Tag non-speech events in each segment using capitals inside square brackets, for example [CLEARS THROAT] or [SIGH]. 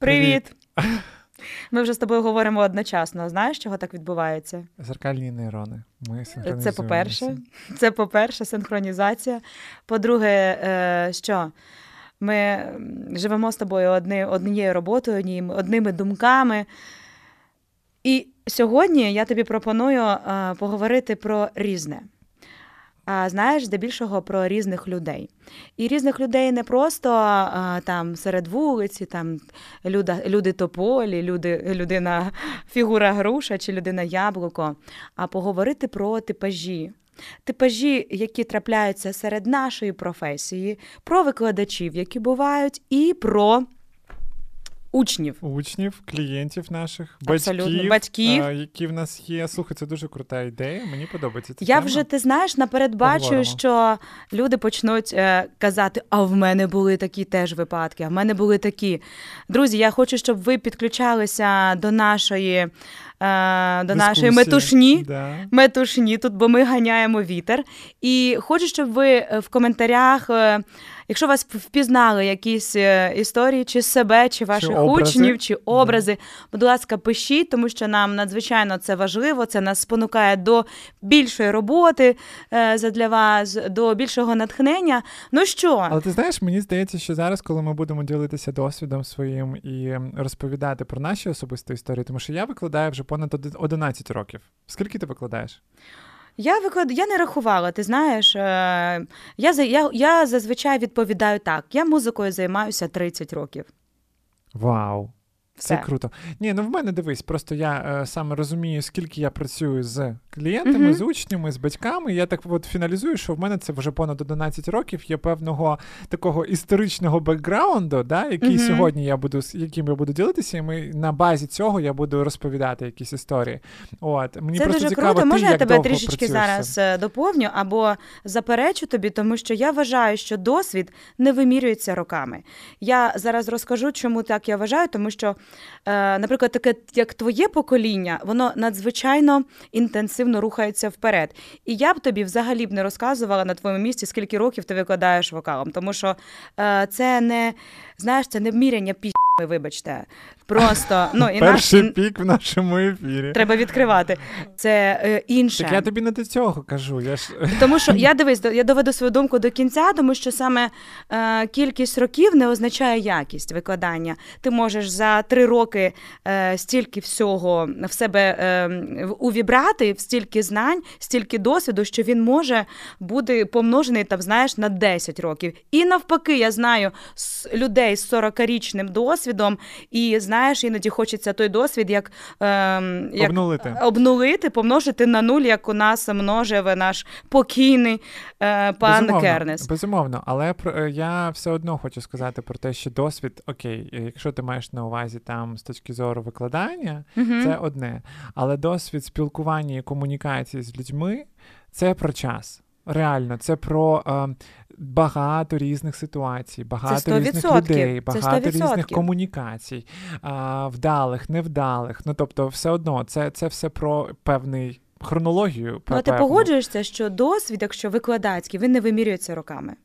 Привіт! Ми вже з тобою говоримо одночасно. Знаєш, чого так відбувається? Зеркальні нейрони. Ми Це по-перше, це по-перше, синхронізація. По-друге, е, що ми живемо з тобою одни, однією роботою, одними думками. І сьогодні я тобі пропоную е, поговорити про різне знаєш, здебільшого про різних людей. І різних людей не просто там серед вулиці, там люда, люди тополі, люди, людина фігура груша чи людина яблуко, а поговорити про типажі. Типажі, які трапляються серед нашої професії, про викладачів, які бувають, і про Учнів, учнів, клієнтів наших, батьків, батьків. А, які в нас є. Слухай, це дуже крута ідея. Мені подобається. ця Я тема. вже ти знаєш, наперед бачу, що люди почнуть е, казати: а в мене були такі теж випадки, а в мене були такі. Друзі, я хочу, щоб ви підключалися до нашої. Е, до Дискусії. нашої метушні, да. метушні тут, бо ми ганяємо вітер. І хочу, щоб ви в коментарях е, Якщо вас впізнали якісь е, історії, чи себе, чи ваших чи учнів, чи образи, будь ласка, пишіть, тому що нам надзвичайно це важливо. Це нас спонукає до більшої роботи е, для вас, до більшого натхнення. Ну що, але ти знаєш, мені здається, що зараз, коли ми будемо ділитися досвідом своїм і розповідати про наші особисті історії, тому що я викладаю вже понад 11 років. Скільки ти викладаєш? Я виклад... я не рахувала, ти знаєш. Е, я я, я зазвичай відповідаю так: я музикою займаюся 30 років. Вау! Все. Це круто. Ні, ну в мене дивись, просто я е, саме розумію, скільки я працюю з клієнтами, mm-hmm. з учнями, з батьками. Я так от фіналізую, що в мене це вже понад 11 років є певного такого історичного бекграунду, да, який mm-hmm. сьогодні я буду яким я буду ділитися, і ми на базі цього я буду розповідати якісь історії. От мені це просто дуже цікаво, круто. Можна я тебе трішечки зараз е, доповню або заперечу тобі, тому що я вважаю, що досвід не вимірюється роками. Я зараз розкажу, чому так я вважаю, тому що. Е, наприклад, таке, як твоє покоління, воно надзвичайно інтенсивно рухається вперед. І я б тобі взагалі б не розказувала на твоєму місці, скільки років ти викладаєш вокалом, тому що е, це не знаєш, це не міряння пі. Вибачте, просто ну і перший наш... пік в нашому ефірі. Треба відкривати. Це е, інше. Так я тобі не до цього кажу. Я ж [LAUGHS] тому, що я дивись, я доведу свою думку до кінця, тому що саме е, кількість років не означає якість викладання. Ти можеш за три роки е, стільки всього в себе е, увібрати, стільки знань, стільки досвіду, що він може бути помножений там, знаєш, на 10 років. І навпаки, я знаю людей з 40-річним досвідом і знаю знаєш, іноді хочеться той досвід, як е, як обнулити, обнулити, помножити на нуль, як у нас множив наш покійний е, пан безумовно, Кернес. Безумовно, але про е, я все одно хочу сказати про те, що досвід, окей, якщо ти маєш на увазі там з точки зору викладання, uh це одне. Але досвід спілкування і комунікації з людьми це про час. Реально, це про е, багато різних ситуацій, багато різних людей, багато різних комунікацій, е, вдалих, невдалих. Ну тобто, все одно, це, це все про певний хронологію. Про ну, ти погоджуєшся, що досвід, якщо викладацький, він не вимірюється роками.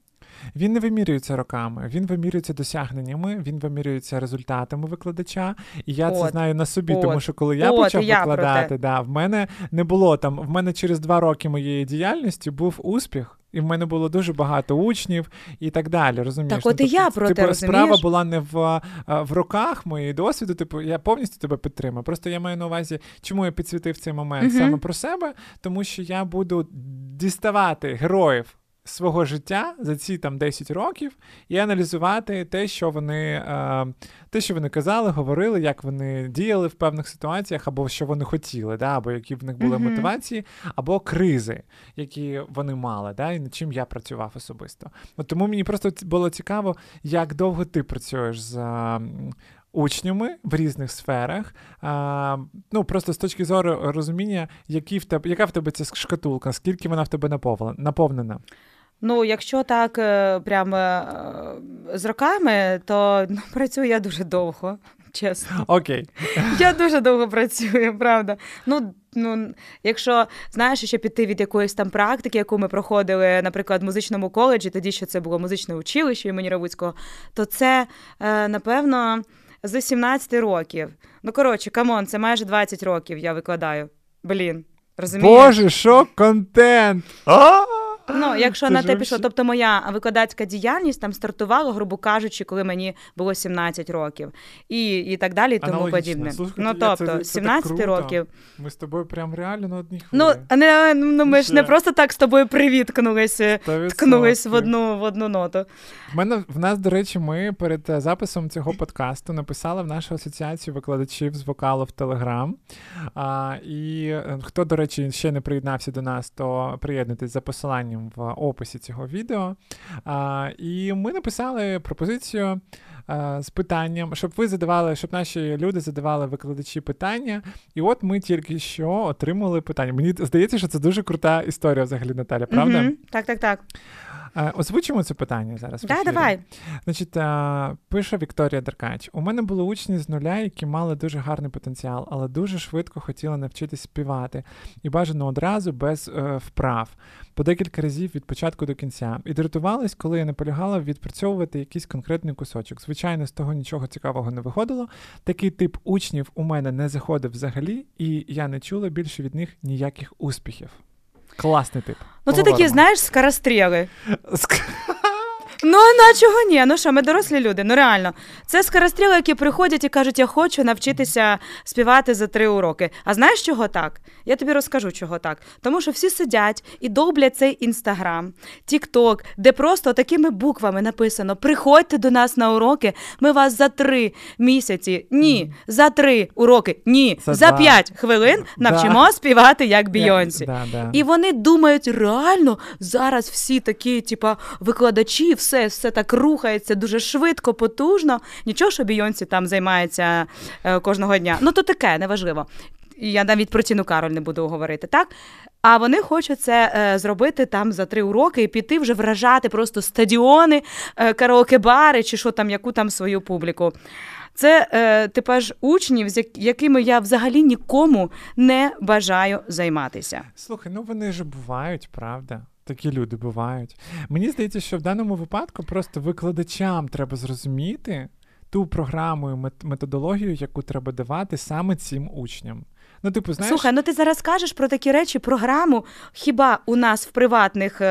Він не вимірюється роками, він вимірюється досягненнями, він вимірюється результатами викладача. І я от, це знаю на собі, от, тому що коли я от, почав я викладати, да, в мене не було там. В мене через два роки моєї діяльності був успіх. І в мене було дуже багато учнів і так далі. розумієш? Так от і тобто, я про типу, те, справа була не в в руках моєї досвіду. Типу, я повністю тебе підтримую. Просто я маю на увазі, чому я підсвітив цей момент uh-huh. саме про себе, тому що я буду діставати героїв свого життя за ці там 10 років і аналізувати те, що вони е, те, що вони казали, говорили, як вони діяли в певних ситуаціях, або що вони хотіли, да, або які в них були mm-hmm. мотивації, або кризи, які вони мали, да, і над чим я працював особисто. От Тому мені просто було цікаво, як довго ти працюєш з. Учнями в різних сферах, а, ну просто з точки зору розуміння, які в тебе, яка в тебе ця шкатулка, скільки вона в тебе наповнена? Ну, якщо так е, прямо е, з роками, то ну, працюю я дуже довго, чесно. Окей. Я дуже довго працюю, правда. Ну, ну, Якщо знаєш, ще піти від якоїсь там практики, яку ми проходили, наприклад, в музичному коледжі, тоді що це було музичне училище імені Ревуцького, то це, е, напевно. з 17 років. Ну, коротше, come on, це майже 20 років я викладаю. Блін. Розумієш? Боже, що контент! А! Ну, якщо Це на те пішло, тобто моя викладацька діяльність там стартувала, грубо кажучи, коли мені було 17 років, і, і так далі, і тому Аналогічно. подібне. Слухайте, ну я- це- тобто, це 17 круто. років. Ми з тобою прям реально на одній Ну, хвилі. а не, ну ми ж не просто так з тобою привіткнулися, 100%. ткнулись в одну в одну ноту. В мене в нас, до речі, ми перед е, записом цього подкасту написали в нашу асоціацію викладачів з вокалу в Телеграм. І е, хто, до речі, ще не приєднався до нас, то приєднуйтесь за посиланням в описі цього відео. А, і ми написали пропозицію. е, З питанням, щоб ви задавали, щоб наші люди задавали викладачі питання. І от ми тільки що отримали питання. Мені здається, що це дуже крута історія взагалі, Наталя, правда? Мгм. Так, так, так. Е, Озвучимо це питання зараз. Да, давай. Значить, пише Вікторія Деркач: у мене були учні з нуля, які мали дуже гарний потенціал, але дуже швидко хотіли навчитись співати і бажано одразу без е, вправ, по декілька разів від початку до кінця. І дратувались, коли я наполягала відпрацьовувати якийсь конкретний кусочок. Звичайно, з того нічого цікавого не виходило. Такий тип учнів у мене не заходив взагалі, і я не чула більше від них ніяких успіхів. Класний тип. Ну, це такі, знаєш, скоростріли. [LAUGHS] Ну, на чого ні? Ну що, ми дорослі люди, ну реально. Це скоростріли, які приходять і кажуть, я хочу навчитися співати за три уроки. А знаєш, чого так? Я тобі розкажу, чого так. Тому що всі сидять і довблять цей інстаграм, тікток, де просто такими буквами написано: приходьте до нас на уроки, ми вас за три місяці. Ні, за три уроки, ні, За за п'ять хвилин Да. навчимо співати як Бійонсі. Да, да. І вони думають, реально зараз всі такі, типа, викладачі, все, все так рухається дуже швидко, потужно. Нічого, що Бійонсі там займається е, кожного дня. Ну, то таке, неважливо. Я навіть про Тіну Кароль не буду говорити, так? А вони хочуть це е, зробити там за три уроки і піти вже вражати просто стадіони, е, караоке-бари чи що там, яку там свою публіку. Це е, типаж учнів, з якими я взагалі нікому не бажаю займатися. Слухай, ну вони ж бувають, правда? Такі люди бувають. Мені здається, що в даному випадку просто викладачам треба зрозуміти ту програму і методологію, яку треба давати саме цим учням. Ну, типу, знаєш, Слухай, ну ти зараз кажеш про такі речі, програму. Хіба у нас в приватних е,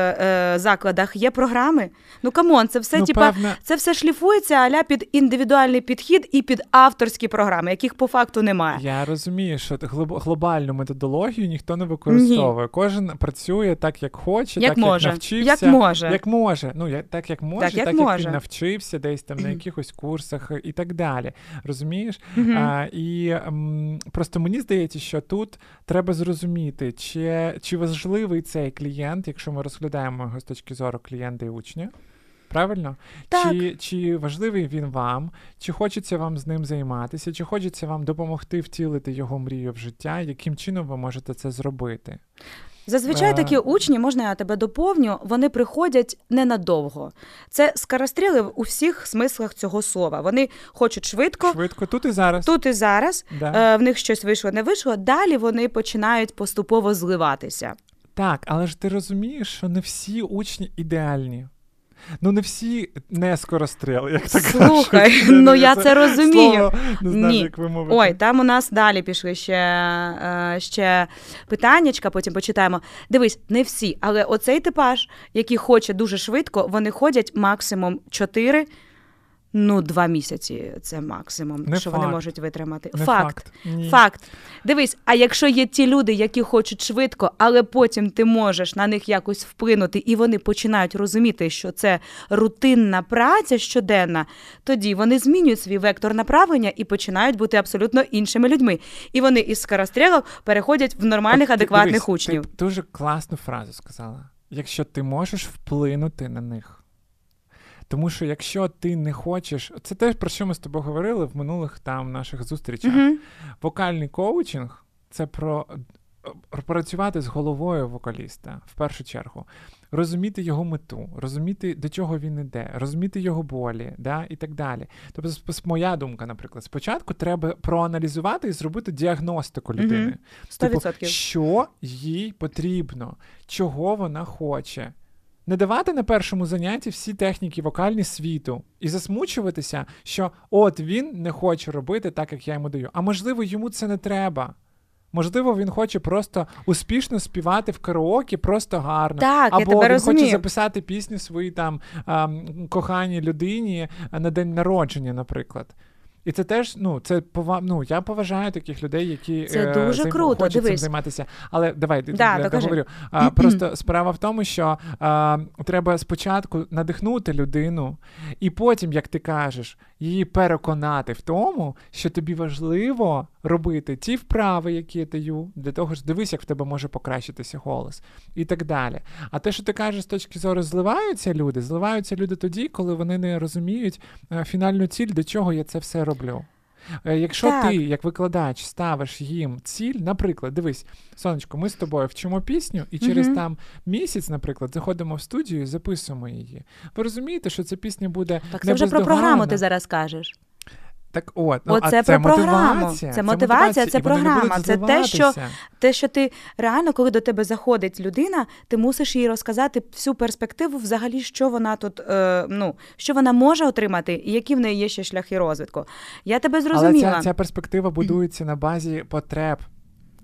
е, закладах є програми? Ну come on, це все ну, типа. певне, Це все шліфується аля під індивідуальний підхід і під авторські програми, яких по факту немає. я розумію, що глобальну методологію ніхто не використовує. Кожен працює так, як хоче, Як так може. як навчився. Як може. Як може. Ну, я, так як може, Так, як так як може. він навчився десь там на якихось курсах і так далі. Розумієш? Мгм. А, і м, просто мені здається, що тут треба зрозуміти, чи, чи важливий цей клієнт, якщо ми розглядаємо його з точки зору клієнта і учня. Правильно? Так. Чи, чи важливий він вам, чи хочеться вам з ним займатися, чи хочеться вам допомогти втілити його мрію в життя, яким чином ви можете це зробити? Зазвичай Е, такі учні, можна я тебе доповню, вони приходять ненадовго. Це скарастріли у всіх смислах цього слова. Вони хочуть швидко, Швидко, тут і зараз. тут і зараз. Да. Е, в них щось вийшло, не вийшло. Далі вони починають поступово зливатися. Так, але ж ти розумієш, що не всі учні ідеальні. Ну, не всі не скоростріли, як так Слухай, кажуть. ну я це розумію. Слово, не знаю, Ні. як вимовити. Ой, там у нас далі пішли ще, е, ще питаннячка, потім почитаємо. Дивись, не всі, але оцей типаж, який хоче дуже швидко, вони ходять максимум 4, ну, 2 місяці. Це максимум, Не що вони можуть витримати. Не факт. Ні. Факт. Дивись, а якщо є ті люди, які хочуть швидко, але потім ти можеш на них якось вплинути, і вони починають розуміти, що це рутинна праця щоденна, тоді вони змінюють свій вектор направлення і починають бути абсолютно іншими людьми. І вони із скорострілок переходять в нормальних, адекватних дивись, учнів. Ти дуже класну фразу сказала. Якщо ти можеш вплинути на них. Тому що якщо ти не хочеш, це те, про що ми з тобою говорили в минулих там наших зустрічах. Мгм. Вокальний коучинг це про е, працювати з головою вокаліста в першу чергу, розуміти його мету, розуміти, до чого він іде, розуміти його болі, да, і так далі. Тобто, моя думка, наприклад, спочатку треба проаналізувати і зробити діагностику людини. Сто Типу, відсотків. що їй потрібно, чого вона хоче. Не давати на першому занятті всі техніки вокальні світу і засмучуватися, що от він не хоче робити так, як я йому даю. А можливо, йому це не треба. Можливо, він хоче просто успішно співати в караоке, просто гарно. Так, Або я тебе він розумію. хоче записати пісню своїй там а, коханій людині на день народження, наприклад. І це теж, ну, це пова... ну, я поважаю таких людей, які Це е, дуже займ... круто, хочуть цим займатися. Але давай Да, я договорю. А, просто справа в тому, що а, треба спочатку надихнути людину, і потім, як ти кажеш, її переконати в тому, що тобі важливо робити ті вправи, які я даю, для того ж дивись, як в тебе може покращитися голос, і так далі. А те, що ти кажеш з точки зору, зливаються люди, зливаються люди тоді, коли вони не розуміють е, фінальну ціль, до чого я це все роблю. Е, Якщо Так. ти, як викладач, ставиш їм ціль, наприклад, дивись, сонечко, ми з тобою вчимо пісню, і через угу. там місяць, наприклад, заходимо в студію і записуємо її. Ви розумієте, що ця пісня буде Так це вже про програму ти зараз кажеш. Так от, ну, а це про програму. мотивація. Це мотивація, це це програма. Це те, що- Те, що ти реально, коли до тебе заходить людина, ти мусиш їй розказати всю перспективу, взагалі, що вона тут, е, ну що вона може отримати, і які в неї є ще шляхи розвитку. Я тебе зрозуміла. Але ця, ця перспектива будується на базі потреб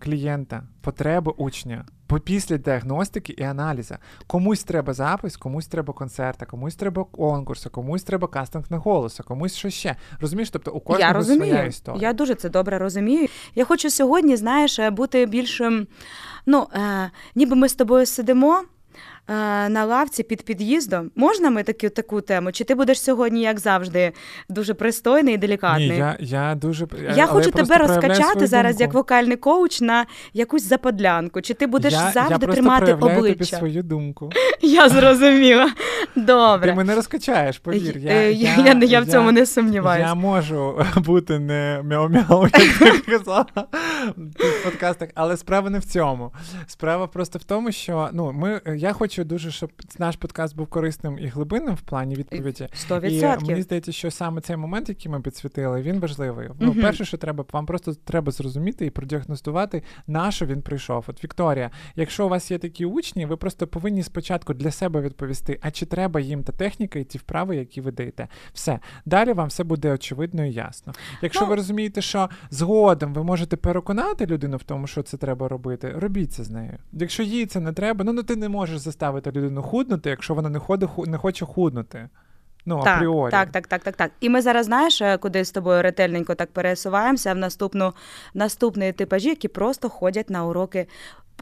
клієнта, потреби учня. Бо Після діагностики і аналізу. Комусь треба запис, комусь треба концерта, комусь треба конкурс, комусь треба кастинг на голос, а комусь що ще. Розумієш, тобто у кожного Я розумію. своя історія. Я дуже це добре розумію. Я хочу сьогодні, знаєш, е, бути більш, ем, ну, е, ніби ми з тобою сидимо. Е, На лавці під під'їздом можна ми таку таку тему? Чи ти будеш сьогодні, як завжди, дуже пристойний і делікатний? Ні, я, я дуже Я хочу тебе розкачати зараз думку. як вокальний коуч на якусь западлянку. Чи ти будеш я, завжди я тримати проявляю тобі обличчя? свою думку. [LAUGHS] Я зрозуміла. Добре. Ти мене розкачаєш, повір. Я, Е, я, я, я, в цьому не сумніваюся. Я можу [LAUGHS] бути не мяу-мяу, як ти [LAUGHS] казала в подкастах, але справа не в цьому. Справа просто в тому, що ну, ми, я хочу дуже, щоб наш подкаст був корисним і глибинним в плані відповіді. Сто І мені здається, що саме цей момент, який ми підсвітили, він важливий. Ну, Мгм. перше, що треба, вам просто треба зрозуміти і продіагностувати, на що він прийшов. От Вікторія, якщо у вас є такі учні, ви просто повинні спочатку для себе відповісти, а чи треба їм та техніка і ті вправи, які ви даєте. Все. Далі вам все буде очевидно і ясно. Якщо Ну- ви розумієте, що згодом ви можете переконати людину в тому, що це треба робити, робіть це з нею. Якщо їй це не треба, ну, ну ти не можеш заставити людину худнути, якщо вона не ходить, ху- не хоче худнути. Ну, Так, апріорі. так, так, так, так, так. І ми зараз знаєш, е, куди з тобою ретельненько так пересуваємося в наступну наступні типажі, які просто ходять на уроки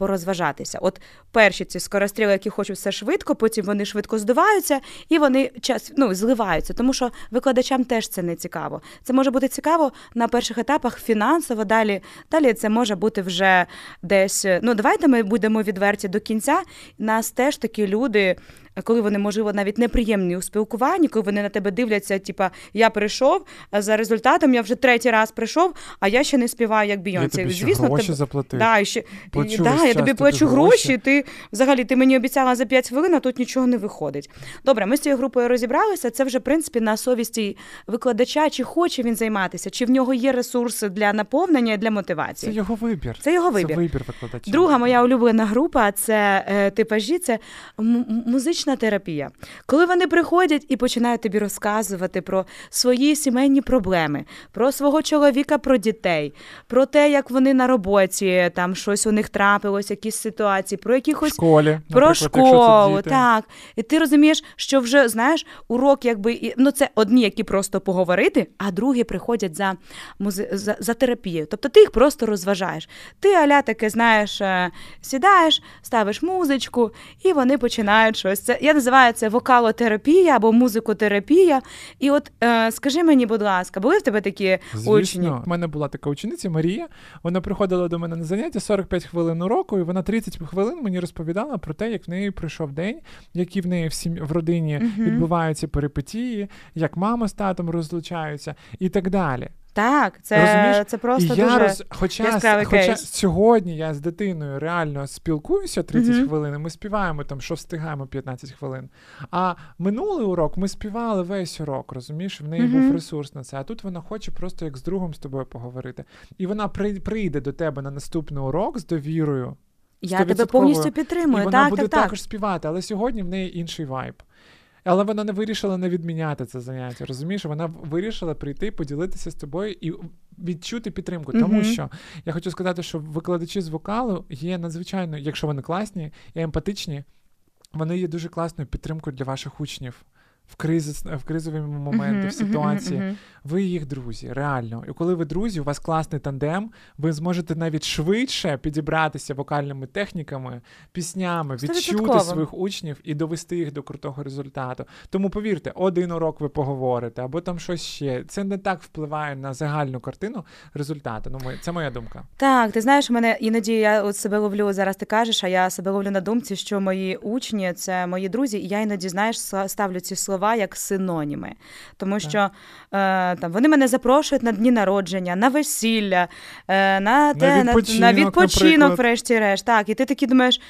порозважатися. От перші ці скоростріли, які хочуть все швидко, потім вони швидко здуваються і вони час ну, зливаються, тому що викладачам теж це не цікаво. Це може бути цікаво на перших етапах фінансово. Далі, далі це може бути вже десь. Ну давайте ми будемо відверті до кінця. Нас теж такі люди. Коли вони, можливо, навіть неприємні у спілкуванні, коли вони на тебе дивляться, типа я прийшов, за результатом я вже третій раз прийшов, а я ще не співаю як Я Бійонці. тобі ще Звісно, гроші тебе- заплатив. Да, ще, Плачу да, я тобі тобі плачу гроші. гроші. Ти взагалі ти мені обіцяла за 5 хвилин, а тут нічого не виходить. Добре, ми з цією групою розібралися. Це вже в принципі на совісті викладача, чи хоче він займатися, чи в нього є ресурси для наповнення і для мотивації. Це його вибір. Це його вибір. Це вибір викладача. Друга моя улюблена група це е, типажі, це м- м- терапія. Коли вони приходять і починають тобі розказувати про свої сімейні проблеми, про свого чоловіка, про дітей, про те, як вони на роботі, там щось у них трапилось, якісь ситуації, про якихось школі. про школу, так. І ти розумієш, що вже знаєш, урок, якби ну це одні, які просто поговорити, а другі приходять за, музи... за, за терапією. Тобто ти їх просто розважаєш. Ти аля таке, знаєш, е, сідаєш, ставиш музичку, і вони починають щось. Це я називаю це вокалотерапія або музикотерапія. І от е, скажи мені, будь ласка, були в тебе такі учні? У мене була така учениця Марія. Вона приходила до мене на заняття 45 хвилин уроку, і вона 30 хвилин мені розповідала про те, як в неї пройшов день, які в неї в, сім... в родині Мгм. відбуваються перипетії, як мама з татом розлучаються і так далі. Так, це, Розумієш? це просто я дуже роз... хоча, яскравий хоча кейс. сьогодні я з дитиною реально спілкуюся 30 Мгм. хвилин, і ми співаємо там, що встигаємо 15 хвилин. А минулий урок ми співали весь урок, розумієш, в неї Мгм. був ресурс на це. А тут вона хоче просто як з другом з тобою поговорити. І вона при- прийде до тебе на наступний урок з довірою. Я тебе повністю підтримую. І вона так, буде так, також співати, але сьогодні в неї інший вайб. Але вона не вирішила не відміняти це заняття. Розумієш, вона вирішила прийти, поділитися з тобою і відчути підтримку. Тому mm-hmm. що я хочу сказати, що викладачі з вокалу є надзвичайно, якщо вони класні і емпатичні, вони є дуже класною підтримкою для ваших учнів в кризис, в кризові моменти, в ситуації. Ви їх друзі, реально. І коли ви друзі, у вас класний тандем, ви зможете навіть швидше підібратися вокальними техніками, піснями, відчути своїх учнів і довести їх до крутого результату. Тому повірте, один урок ви поговорите, або там щось ще. Це не так впливає на загальну картину результату. Ну, це моя думка. Так, ти знаєш, мене іноді я от себе ловлю зараз. Ти кажеш, а я себе ловлю на думці, що мої учні це мої друзі, і я іноді знаєш ставлю ці слова слова як синоніми, тому що е, там вони мене запрошують на дні народження, на весілля, е, на те, на відпочинок, на, на відпочинок врешті-решт. Так, і ти такі думаєш.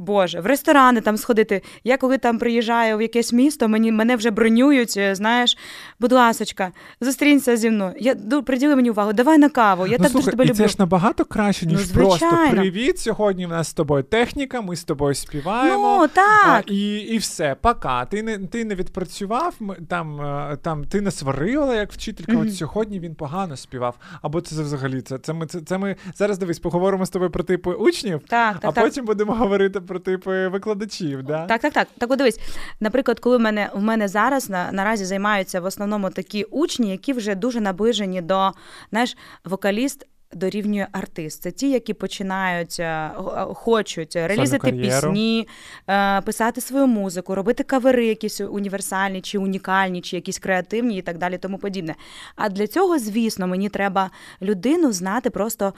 Боже, в ресторани там сходити. Я коли там приїжджаю в якесь місто, мені мене вже бронюють. Е, знаєш, будь ласочка, зустрінься зі мною. Я приділи мені увагу, давай на каву. Я ну, так слухай, дуже тебе і люблю. Це ж набагато краще, ніж ну, просто привіт. Сьогодні в нас з тобою техніка, ми з тобою співаємо. Ну, так. А, і і все, пока. Ти не ти не відпрацював, там е, там ти не сварила як вчителька. Mm-hmm. От сьогодні він погано співав. Або це взагалі це. Це ми це, це ми зараз дивись, поговоримо з тобою про типи учнів, так, так, а так. потім будемо говорити про типи викладачів. Да? Так, так, так. Так, от дивись, наприклад, коли в мене в мене зараз на, наразі займаються в основному такі учні, які вже дуже наближені до знаєш, вокаліст дорівнює артист. Це ті, які починають, е, е, хочуть релізити пісні, е, писати свою музику, робити кавери, якісь універсальні чи унікальні, чи якісь креативні і так далі, тому подібне. А для цього, звісно, мені треба людину знати просто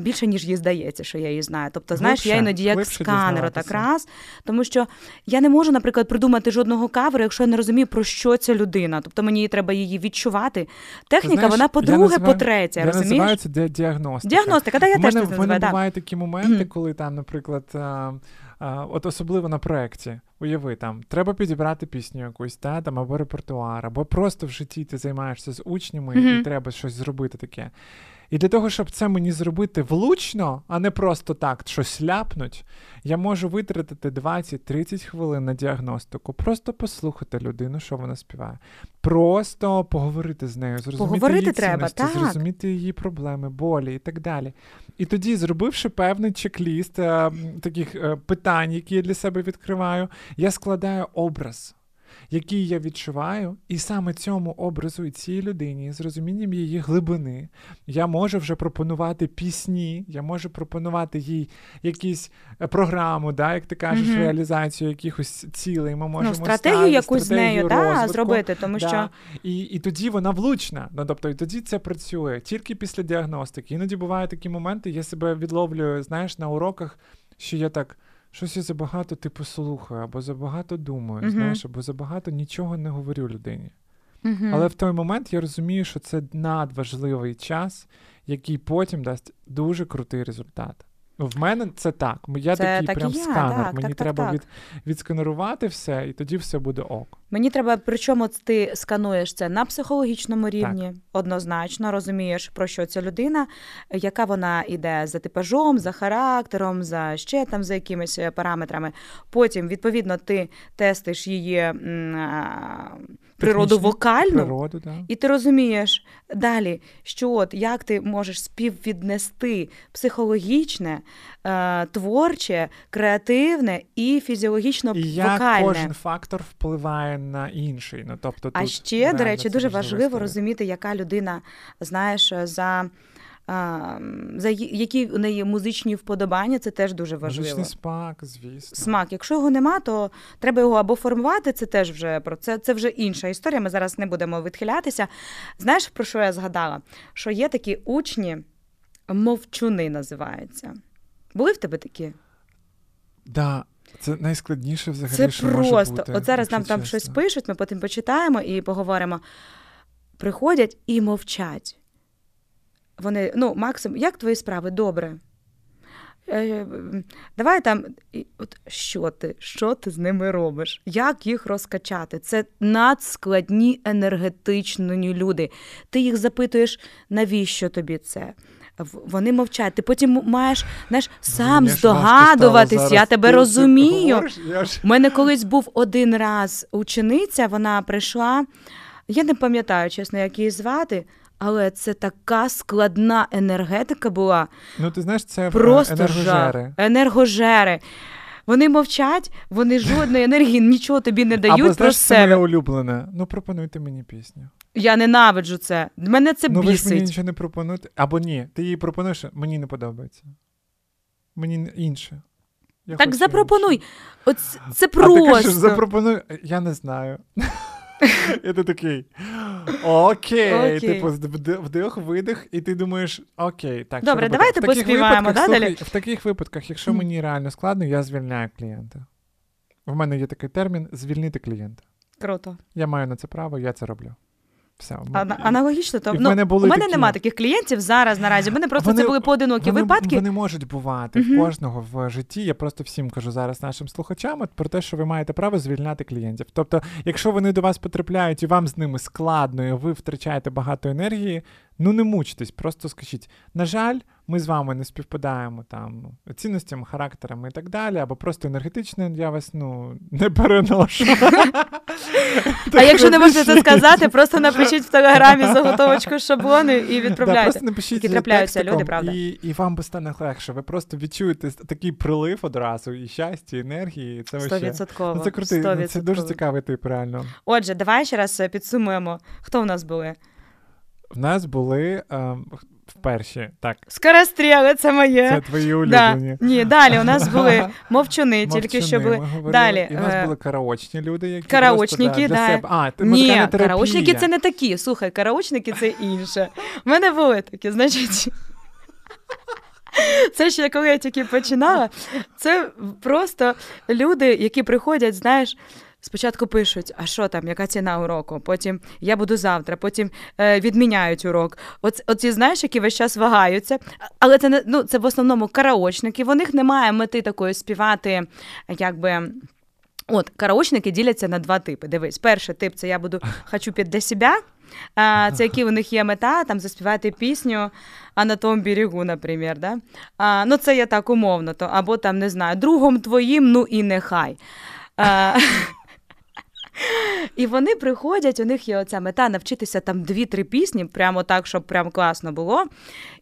більше, ніж їй здається, що я її знаю. Тобто, знаєш, глибше, я іноді як сканер, так раз, тому що я не можу, наприклад, придумати жодного каверу, якщо я не розумію, про що ця людина. Тобто мені треба її відчувати. Техніка, знаєш, вона по-друге, по-третє. розумієш? Це діагностика. Діагностика, так я мене, теж це називаю. бувають такі моменти, коли там, наприклад, а, а, от особливо на проєкті, уяви, там, треба підібрати пісню якусь, та, там, або репертуар, або просто в житті ти займаєшся з учнями mm-hmm. і треба щось зробити таке. І для того, щоб це мені зробити влучно, а не просто так щось ляпнуть, я можу витратити 20-30 хвилин на діагностику, просто послухати людину, що вона співає, просто поговорити з нею, зрозуміти поговорити її треба, так. зрозуміти її проблеми, болі і так далі. І тоді, зробивши певний чек-ліст е, таких е, питань, які я для себе відкриваю, я складаю образ який я відчуваю, і саме цьому образу і цій людині, з розумінням її глибини, я можу вже пропонувати пісні, я можу пропонувати їй якісь е, програму, да, як ти кажеш, mm-hmm. реалізацію якихось цілей. Ми можемо ну, стратегію якусь з нею да, зробити, тому да. що і і тоді вона влучна. Ну тобто, і тоді це працює тільки після діагностики. Іноді бувають такі моменти, я себе відловлюю, знаєш, на уроках, що я так щось я забагато типу слухаю, або забагато думаю, uh-huh. знаєш, або забагато нічого не говорю людині. Uh-huh. Але в той момент я розумію, що це надважливий час, який потім дасть дуже крутий результат. В мене це так. Я це такий так прям я, сканер. Так, Мені так, треба так, від, відсканерувати все, і тоді все буде ок. Мені треба, причому ти скануєш це на психологічному рівні, однозначно розумієш, про що ця людина, яка вона йде за типажом, за характером, за ще там за якимись е, параметрами. Потім, відповідно, ти тестиш її природу вокальну, природу, да. і ти розумієш далі, що от як ти можеш співвіднести психологічне, е, творче, креативне і фізіологічно і вокальне. як кожен фактор впливає на інший. Ну, тобто, А тут, ще, до речі, дуже важливо розуміти, яка людина, знаєш, за за які у неї музичні вподобання, це теж дуже важливо. Музичний смак, звісно. Смак. Якщо його нема, то треба його або формувати. Це теж вже про це. Це вже інша історія. Ми зараз не будемо відхилятися. Знаєш, про що я згадала? Що є такі учні, мовчуни називаються. Були в тебе такі? Да. Це найскладніше взагалі. Це що просто. може бути, От зараз нам там щось пишуть, ми потім почитаємо і поговоримо. Приходять і мовчать. Вони, ну, Максим, як твої справи? Добре. Е, давай там, от що ти що ти з ними робиш? Як їх розкачати? Це надскладні енергетичні люди. Ти їх запитуєш, навіщо тобі це? Вони мовчать. Ти потім маєш знаєш, сам здогадуватись, я тебе ти, розумію. Ти У мене колись був один раз учениця, вона прийшла. Я не пам'ятаю, чесно, як її звати. Але це така складна енергетика була. Ну, ти знаєш, це просто енергожери. Жар, енергожери. Вони мовчать, вони жодної енергії, нічого тобі не дають. Або, про себе. це моє улюблене. Ну, пропонуйте мені пісню. Я ненавиджу це. Мене це ну, бісить. ви ж мені нічого не пропонуєте. Або ні, ти її пропонуєш, мені не подобається. Мені інше. Я так запропонуй. Інше. От це просто. А ти кажеш, запропонуй. Я не знаю. [LAUGHS] [LAUGHS] І ти такий. Окей. Типу, вдих, видих, і ти думаєш, окей, так. Добре, давайте поспіваємо. далі. В таких випадках, якщо мені реально складно, я звільняю клієнта. В мене є такий термін звільнити клієнта. Круто. Я маю на це право, я це роблю. Все. А, аналогічно то ну, мене були у мене такі... немає таких клієнтів зараз наразі. У мене просто вони, це були поодинокі вони, випадки. Вони можуть бувати uh-huh. кожного в житті. Я просто всім кажу зараз нашим слухачам про те, що ви маєте право звільняти клієнтів. Тобто, якщо вони до вас потрапляють і вам з ними складно, і ви втрачаєте багато енергії, ну не мучтесь, просто скажіть. На жаль, ми з вами не співпадаємо там цінностями, характерами і так далі, або просто енергетично я вас ну не переношу. А якщо не можете це сказати, просто напишіть в телеграмі заготовочку шаблони і відправляйте. Просто напишіть трапляються люди, правда. І вам би стане легше. Ви просто відчуєте такий прилив одразу, і щастя, і енергії. Це. Ну, це крутий, це дуже цікавий тип, реально. Отже, давай ще раз підсумуємо, хто в нас були. В нас були е, перші, так. Скоростріли, це моє. Це твої улюблені. Да. Ні, далі у нас були [LAUGHS] мовчуни, тільки що були. Далі. І у нас е, були караочні люди, які Караочники, просто, да, да. себе. А, Ні, караочники це не такі. Слухай, караочники це інше. У мене були такі, значить. [LAUGHS] Це ще коли я тільки починала. Це просто люди, які приходять, знаєш. Спочатку пишуть, а що там, яка ціна уроку? Потім я буду завтра, потім е, відміняють урок. Оці, оці, знаєш, які весь час вагаються. Але це не ну, це в основному караочники. В них немає мети такої співати, якби. От, караочники діляться на два типи. Дивись, перший тип це я буду хочу під для себе. А, Це які у них є мета, там заспівати пісню а на тому берегу, наприклад. Да? А, Ну, це я так умовно, то, або там не знаю, другом твоїм, ну і нехай. А, І вони приходять, у них є оця мета навчитися там дві-три пісні, прямо так, щоб прям класно було.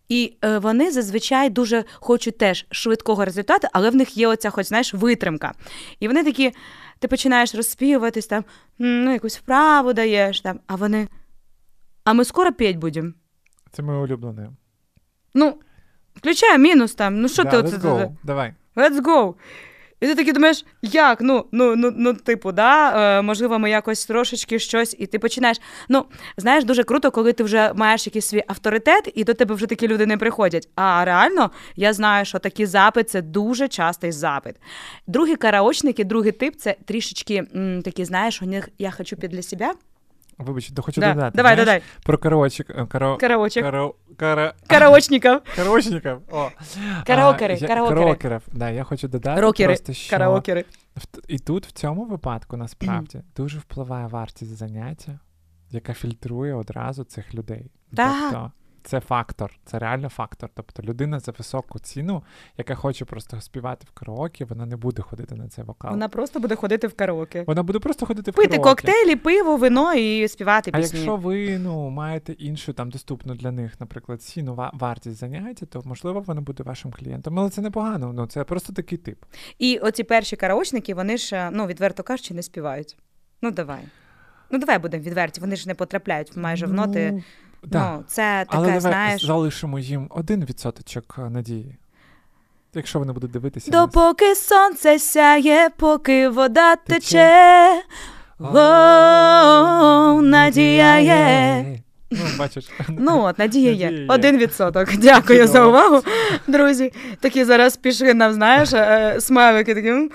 І е, вони зазвичай дуже хочуть теж швидкого результату, але в них є оця, хоч знаєш, витримка. І вони такі, ти починаєш розспівуватись, там, ну, якусь вправу даєш, там, а вони. А ми скоро п'ять будемо. Це моє улюблене. Ну, включай мінус там. Ну, що да, ти let's go. Давай. Let's go. І ти такий думаєш, як? Ну, ну, ну, ну, типу, да, е, можливо, ми якось трошечки щось, і ти починаєш. Ну, знаєш, дуже круто, коли ти вже маєш якийсь свій авторитет, і до тебе вже такі люди не приходять. А реально, я знаю, що такі запит це дуже частий запит. Другі караочники, другий тип це трішечки м, такі, знаєш, у них я хочу під для себе. Вибач, то хочу да. додати. Давай, знаєш, давай. Про караочок. Е, каро... Караочок. Каро... Кара... Караочників. [LAUGHS] Караочників. О. Караокери. А, караокери. Караокерів. Да, я хочу додати Рокери. просто, що... Караокери. І тут, в цьому випадку, насправді, дуже впливає вартість заняття, яка фільтрує одразу цих людей. Так. Тобто, це фактор, це реально фактор. Тобто людина за високу ціну, яка хоче просто співати в караоке, вона не буде ходити на цей вокал. Вона просто буде ходити в караоке. Вона буде просто ходити в Пити караоке. коктейлі, пиво, вино і співати пісні. А якщо ви ну маєте іншу там доступну для них, наприклад, ціну вартість заняття, то можливо вона буде вашим клієнтом. Але це непогано. Ну це просто такий тип. І оці перші караочники, вони ж ну відверто кажучи, не співають. Ну давай. Ну давай будемо відверті. Вони ж не потрапляють майже в ноти. Ну... Да. Ну, це таке, Але давай знаєш... залишимо їм один відсоточок е, надії. Якщо вони будуть дивитися. Допоки нас. сонце сяє, поки вода тече. О, надія є. Ну, бачиш. Ну, от, надія є. Один відсоток. Дякую за увагу, друзі. Такі зараз пішли нам, знаєш, е, смайлики такі. Ну,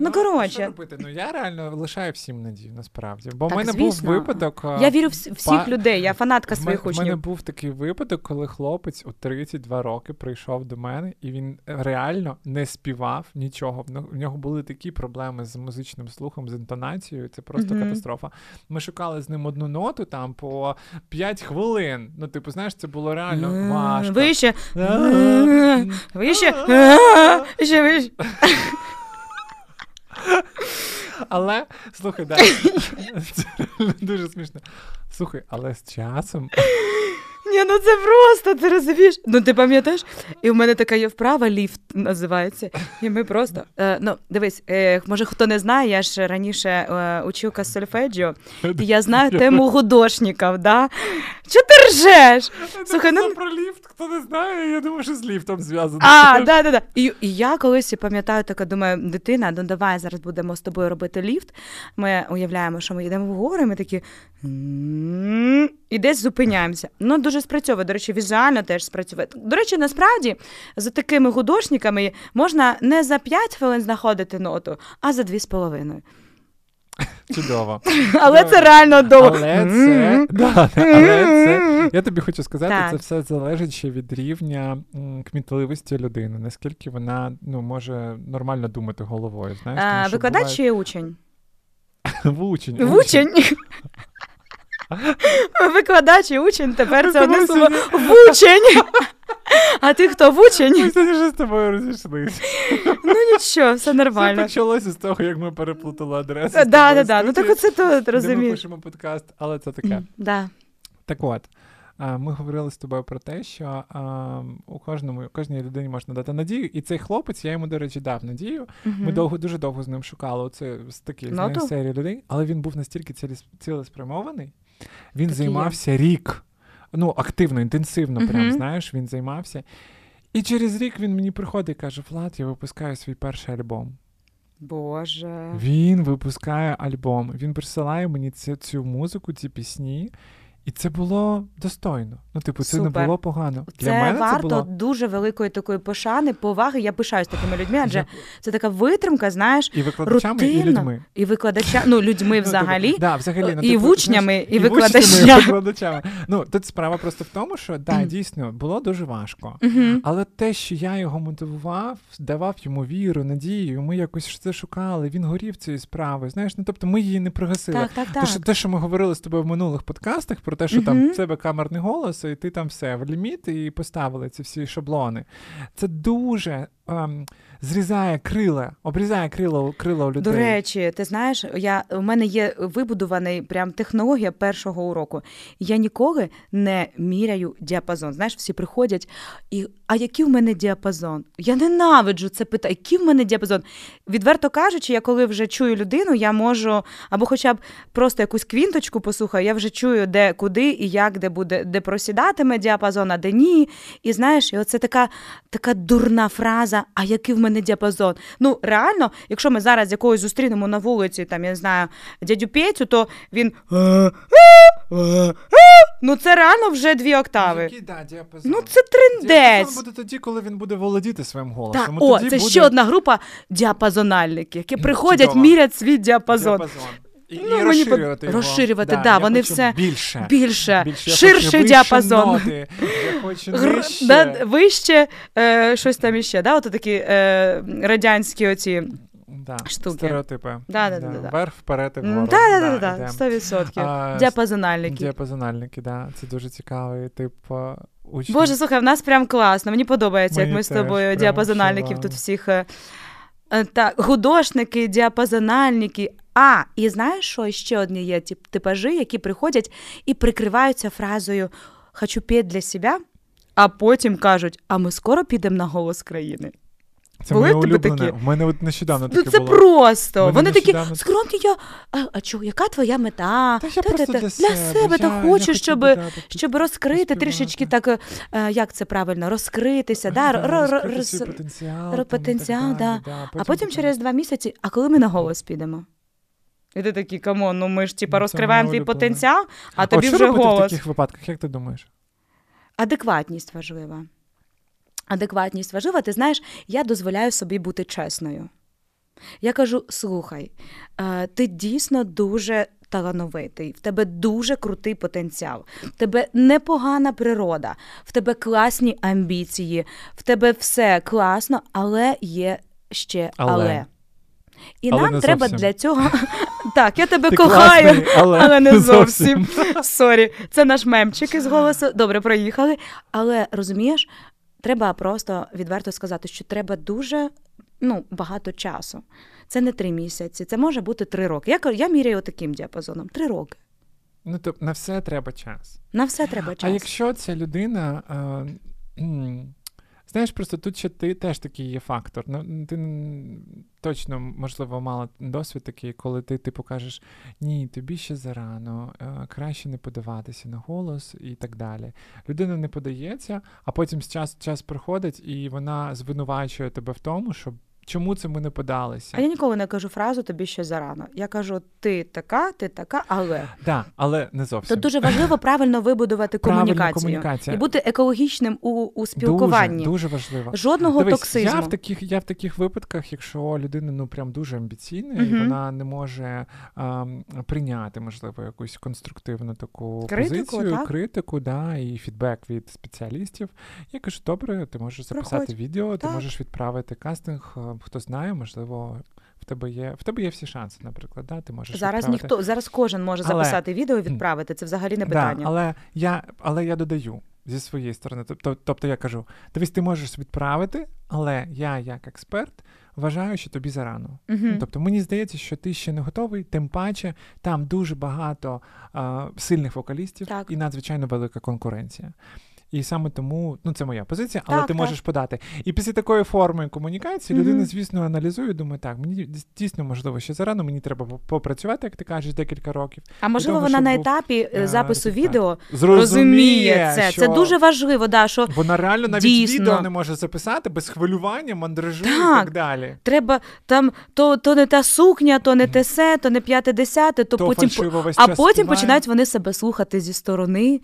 ну, коротше. Ну, я реально лишаю всім надію, насправді. Бо в мене був випадок. Я вірю в всіх людей, я фанатка своїх учнів. У мене був такий випадок, коли хлопець у 32 роки прийшов до мене, і він реально не співав нічого. В нього були такі проблеми з музичним слухом, з інтонацією. Це просто катастрофа. Ми шукали співали з ним одну ноту там по 5 хвилин. Ну, типу, знаєш, це було реально важко. Вище. Вище. Ще [LAUGHS] вище. [LAUGHS] Але слухай, да, [LAUGHS] це дуже смішно. Слухай, але з часом ні, ну це просто, ти розумієш? Ну ти пам'ятаєш? І в мене така є вправа, ліфт називається. І ми просто. Е, ну, дивись, е, може хто не знає, я ж раніше е, училка з сольфеджіо, і я знаю тему художників, да? Чого ти ржеш? Слухай, ну... про ліфт, хто не знає, я думаю, що з ліфтом зв'язано. А, да, да, да. І, і я колись пам'ятаю, така думаю, дитина, ну давай зараз будемо з тобою робити ліфт. Ми уявляємо, що ми йдемо вгору, і ми такі. І десь зупиняємося. Ну, дуже спрацьовує, до речі, візуально теж спрацьовує. До речі, насправді за такими художниками можна не за 5 хвилин знаходити ноту, а за 2,5. Чудово. [LAUGHS] Але це реально довго. Але це, да, але це, я тобі хочу сказати, так. це все залежить ще від рівня кмітливості людини, наскільки вона ну, може нормально думати головою. Знаєш, а, Викладач буває... чи учень? [LAUGHS] Вучень. Вучень. [LAUGHS] [LAUGHS] Викладач і учень тепер це одне слово вучень. А ти хто вучень? Ми сьогодні вже з тобою розійшлися. Ну нічого, все нормально. Це почалося з того, як ми переплутали адресу. Так, так, так. Ну так оце то розумієш. Ми пишемо подкаст, але це таке. Да. Так от. Ми говорили з тобою про те, що а, у кожному у кожній людині можна дати надію, і цей хлопець, я йому, до речі, дав надію. Uh-huh. Ми довго дуже довго з ним шукали це з таких ну, серії людей, але він був настільки цілеспрямований, він так займався є. рік. Ну, активно, інтенсивно, uh-huh. прям знаєш, він займався. І через рік він мені приходить і каже: Влад, я випускаю свій перший альбом. Боже. Він випускає альбом. Він присилає мені цю, цю музику, ці пісні. І це було достойно. Ну, типу, це Супер. не було погано. Для це мене варто це було... дуже великої такої пошани, поваги. Я пишаюсь такими людьми, адже це така витримка, знаєш, і викладачами, рутинна, і людьми. І викладача... ну, людьми ну, взагалі, ну, да, взагалі ну, і типу, вучнями, знаєш, і, і викладачами. і викладачами. Ну, тут справа просто в тому, що да, дійсно було дуже важко. Але те, що я його мотивував, давав йому віру, надію, ми якось це шукали. Він горів цією справою. Знаєш, ну тобто ми її не прогасили. Так, так, так. Те, що, те, що ми говорили з тобою в минулих подкастах, про те, що там в тебе камерний голос, і ти там все в ліміт і поставили ці всі шаблони. Це дуже ем, зрізає крила, обрізає крила крила у людей. До речі, ти знаєш, я у мене є вибудований прям технологія першого уроку. Я ніколи не міряю діапазон. Знаєш, всі приходять і а який в мене діапазон? Я ненавиджу це питання. Який в мене діапазон? Відверто кажучи, я коли вже чую людину, я можу або хоча б просто якусь квінточку послухаю, я вже чую, де куди і як, де буде, де просідатиме діапазон, а де ні. І знаєш, і оце така, така дурна фраза, а який в мене діапазон? Ну, реально, якщо ми зараз якогось зустрінемо на вулиці, там, я не знаю, дядю Петю, то він. Ну, це реально вже дві октави. Який, да, діапазон. Ну, це триндець буде тоді, коли він буде володіти своїм голосом. Так, О, тоді це буде... ще одна група діапазональників, які [LAUGHS] приходять, Чудово. мірять свій діапазон. діапазон. І, ну, і розширювати, його. розширювати, да, да вони все більше, більше, більше ширший діапазон. Ноти, я хочу нижче. Да, вище е, щось там іще, да? Ото такі е, радянські оці да, штуки. Стереотипи. Да, да, да, да, Вверх, вперед і вгору. Так, так, так, 100%. Діапазональники. Діапазональники, да. Це дуже цікавий тип учні. Боже, слухай, в нас прям класно. Мені подобається, Мені як ми з тобою діапазональників тут всіх. Е, е, так, художники, діапазональники. А, і знаєш, що ще одні є типажі, які приходять і прикриваються фразою Хочу п'ять для себе, а потім кажуть: а ми скоро підемо на голос країни. Це Були моє улюблене. Такі? У мене от нещодавно ну, це було. просто. Вони нещодавно... такі, скромні я. А, а чого, яка твоя мета? Та я та, та, для себе, себе я, хочу, щоб щоб розкрити трішечки так, е, як це правильно, розкритися, да, роз... потенціал. потенціал да. да. да. А потім через два місяці, а коли ми на голос підемо? І ти такий, come on, ну ми ж типа розкриваємо твій потенціал, а тобі О, вже голос. в таких випадках, як ти думаєш? Адекватність важлива. Адекватність важлива, ти знаєш, я дозволяю собі бути чесною. Я кажу: слухай, е, ти дійсно дуже талановитий, в тебе дуже крутий потенціал, в тебе непогана природа, в тебе класні амбіції, в тебе все класно, але є ще але. але. І але нам треба зовсім. для цього Так, я тебе Ти кохаю, класний, але, але не зовсім. Sorry, це наш мемчик із голосу. Добре, проїхали. Але розумієш, треба просто відверто сказати, що треба дуже ну, багато часу. Це не три місяці, це може бути три роки. Я, я міряю таким діапазоном три роки. Ну, тобто на все треба час. На все треба час. А якщо ця людина. А, Знаєш, просто тут ще ти теж такий є фактор. Ну, ти точно, можливо, мала досвід такий, коли ти типу кажеш, ні, тобі ще зарано, е, краще не подаватися на голос і так далі. Людина не подається, а потім час, час приходить, і вона звинувачує тебе в тому, що чому це ми не подалися. А я ніколи не кажу фразу тобі ще зарано. Я кажу, ти така, ти така, але Да, але не зовсім. тут дуже важливо правильно вибудувати [LAUGHS] комунікацію комунікація. і бути екологічним у, у спілкуванні. Дуже, дуже важливо. Жодного Дивись, токсизму. Я в таких, я в таких випадках, якщо людина ну прям дуже амбіційна, і вона не може а, прийняти, можливо, якусь конструктивну таку Критику, позицію, так? критику, да, і фідбек від спеціалістів. Я кажу, добре, ти можеш записати Проходь. відео, ти Так. можеш відправити кастинг. Хто знає, можливо. В тебе є в тебе є всі шанси, наприклад. Да? Ти можеш Зараз відправити. ніхто зараз кожен може Але- записати відео і відправити. Це взагалі не питання. Да, але я але я додаю зі своєї сторони. Тобто, тобто я кажу: дивись, ти можеш відправити, але я, як експерт, вважаю, що тобі зарано. Ну, Тобто мені здається, що ти ще не готовий, тим паче там дуже багато а, сильних вокалістів Так. і надзвичайно велика конкуренція. І саме тому, ну це моя позиція, але Так, ти так. можеш подати. І після такої форми комунікації Мгм. людина, звісно, аналізує, думає, так, мені дійсно можливо ще зарано, мені треба попрацювати, як ти кажеш, декілька років. А можливо, того, вона на був, етапі е, е, запису відео Зрозуміє, розуміє це. що... Це дуже важливо, да, що Вона реально навіть Дійсно. відео не може записати без хвилювання, мандражу і Так. так далі. треба там то, то не та сукня, то не те се, то не п'яте десяте, то, То потім а потім співає. починають вони себе слухати зі сторони,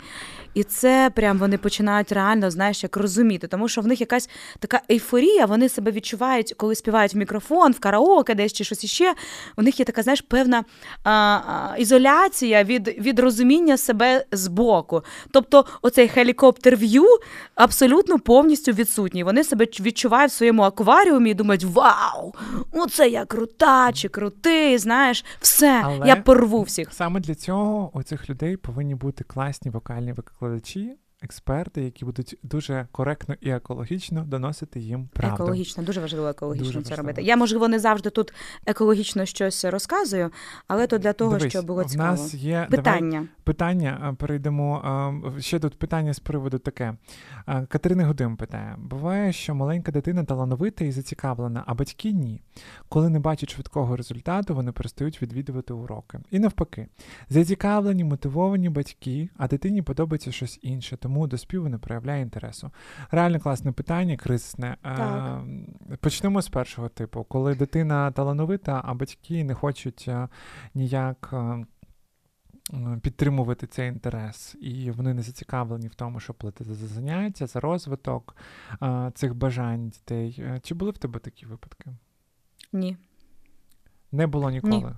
і це прям вони починають реально, знаєш, як розуміти, тому що в них якась така ейфорія, вони себе відчувають, коли співають в мікрофон, в караоке, десь чи щось іще. У них є така, знаєш, певна а, а, ізоляція від, від розуміння себе збоку. Тобто, оцей хелікоптер в'ю абсолютно повністю відсутній. Вони себе відчувають в своєму акваріумі і думають: Вау! Оце я крута чи крутий, знаєш, все, Але- я порву всіх. Саме для цього у цих людей повинні бути класні вокальні викладачі, експерти, які будуть дуже коректно і екологічно доносити їм правду. Екологічно, дуже важливо екологічно Дуже це важливо. робити. Я, можливо, не завжди тут екологічно щось розказую, але то для того, Дивись, щоб було в цікаво. нас є давай, Питання. питання. Перейдемо. Ще тут питання з приводу таке. Катерина Гудим питає: буває, що маленька дитина талановита і зацікавлена, а батьки ні. Коли не бачать швидкого результату, вони перестають відвідувати уроки. І навпаки, зацікавлені, мотивовані батьки, а дитині подобається щось інше, тому до співу не проявляє інтересу. Реально класне питання, кризисне. Так. Почнемо з першого типу, коли дитина талановита, а батьки не хочуть ніяк. Підтримувати цей інтерес, і вони не зацікавлені в тому, щоб платити за заняття, за розвиток а, цих бажань дітей. Е, Чи були в тебе такі випадки? Ні. Не було ніколи.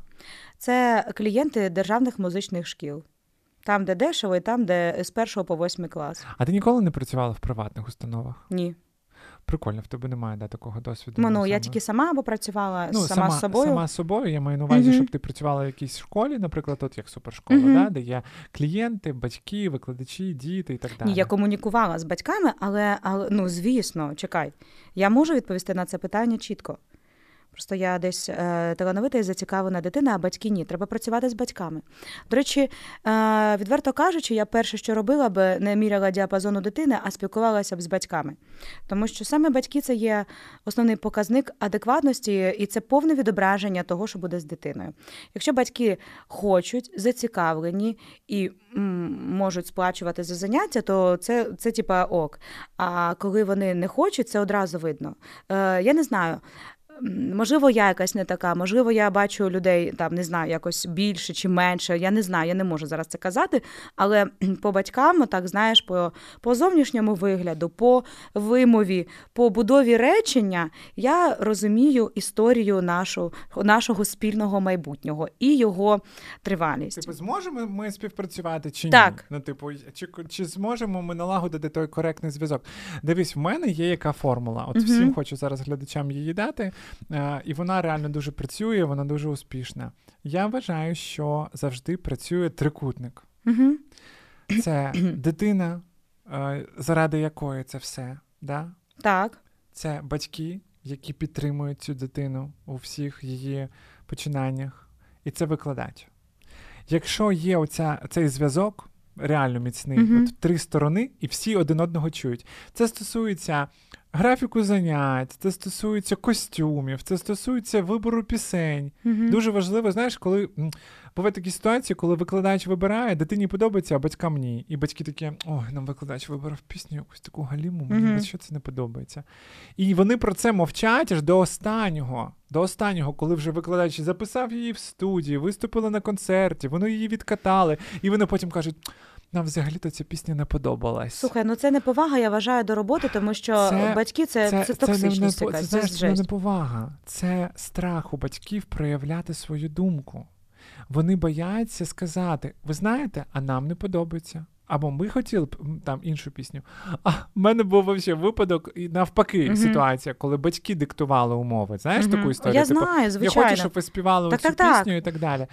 Це клієнти державних музичних шкіл. Там, де дешево, і там, де з першого по восьмий клас. А ти ніколи не працювала в приватних установах? Ні. Прикольно, в тебе немає да, такого досвіду. Ну, ну, я тільки сама або працювала ну, сама, з собою. Сама з собою. Я маю на увазі, Мгм. щоб ти працювала в якійсь школі, наприклад, от як супершкола, Мгм. да, де є клієнти, батьки, викладачі, діти і так далі. Ні, я комунікувала з батьками, але, але ну, звісно, чекай. Я можу відповісти на це питання чітко. Просто я десь е, талановита і зацікавлена дитина, а батьки ні. Треба працювати з батьками. До речі, е, відверто кажучи, я перше, що робила би, не міряла діапазону дитини, а спілкувалася б з батьками. Тому що саме батьки це є основний показник адекватності, і це повне відображення того, що буде з дитиною. Якщо батьки хочуть, зацікавлені і м, можуть сплачувати за заняття, то це, це типа ок. А коли вони не хочуть, це одразу видно. Е, я не знаю. Можливо, я якась не така, можливо, я бачу людей там не знаю, якось більше чи менше. Я не знаю, я не можу зараз це казати. Але по батькам, так знаєш, по, по зовнішньому вигляду, по вимові, по будові речення, я розумію історію нашу, нашого спільного майбутнього і його тривалість. Типу, зможемо ми співпрацювати чи ні? Так. Ну, типу, чи, чи зможемо ми налагодити той коректний зв'язок? Дивись, в мене є яка формула. От Мгм. всім хочу зараз глядачам її дати. Е, і вона реально дуже працює, вона дуже успішна. Я вважаю, що завжди працює трикутник. Угу. Це дитина, е, заради якої це все. Да? Так. Це батьки, які підтримують цю дитину у всіх її починаннях, і це викладач. Якщо є оця, цей зв'язок реально міцний, Мгм. от три сторони, і всі один одного чують. Це стосується графіку занять, це стосується костюмів, це стосується вибору пісень. Угу. Дуже важливо, знаєш, коли бувають такі ситуації, коли викладач вибирає, дитині подобається, а батькам ні. І батьки такі, ой, нам викладач вибрав пісню, якусь таку галіму, мені Мгм. mm що це не подобається. І вони про це мовчать аж до останнього. До останнього, коли вже викладач записав її в студії, виступила на концерті, вони її відкатали, і вони потім кажуть. Нам взагалі-то ця пісня не подобалась. Слухай, ну це не повага, я вважаю, до роботи, тому що Це- батьки це, це, не- токсичність якась, це, це, знаєш, це не повага, це страх у батьків проявляти свою думку. Вони бояться сказати: ви знаєте, а нам не подобається. Або ми хотіли б там іншу пісню. А в мене був вообще випадок і навпаки Мгм. ситуація, коли батьки диктували умови. Знаєш Мгм. таку історію? Я Типу, знаю, я хочу, щоб ви співали Так, цю так, так. пісню і так далі.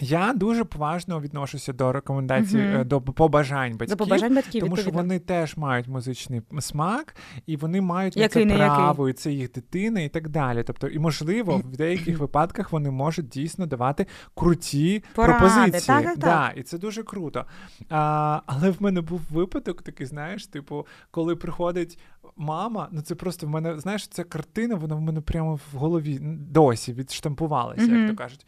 Я дуже поважно відношуся до рекомендацій, е, до побажань батьків. До побажань батьків, Тому що вони теж мають музичний смак, і вони мають на Який це не який. і це їх дитина, і так далі. Тобто, і можливо, в деяких випадках вони можуть дійсно давати круті Поради. пропозиції. Так, так, да, і це дуже круто. А, але в мене був випадок такий, знаєш, типу, коли приходить мама, ну це просто в мене, знаєш, ця картина, вона в мене прямо в голові досі відштампувалася, як то кажуть.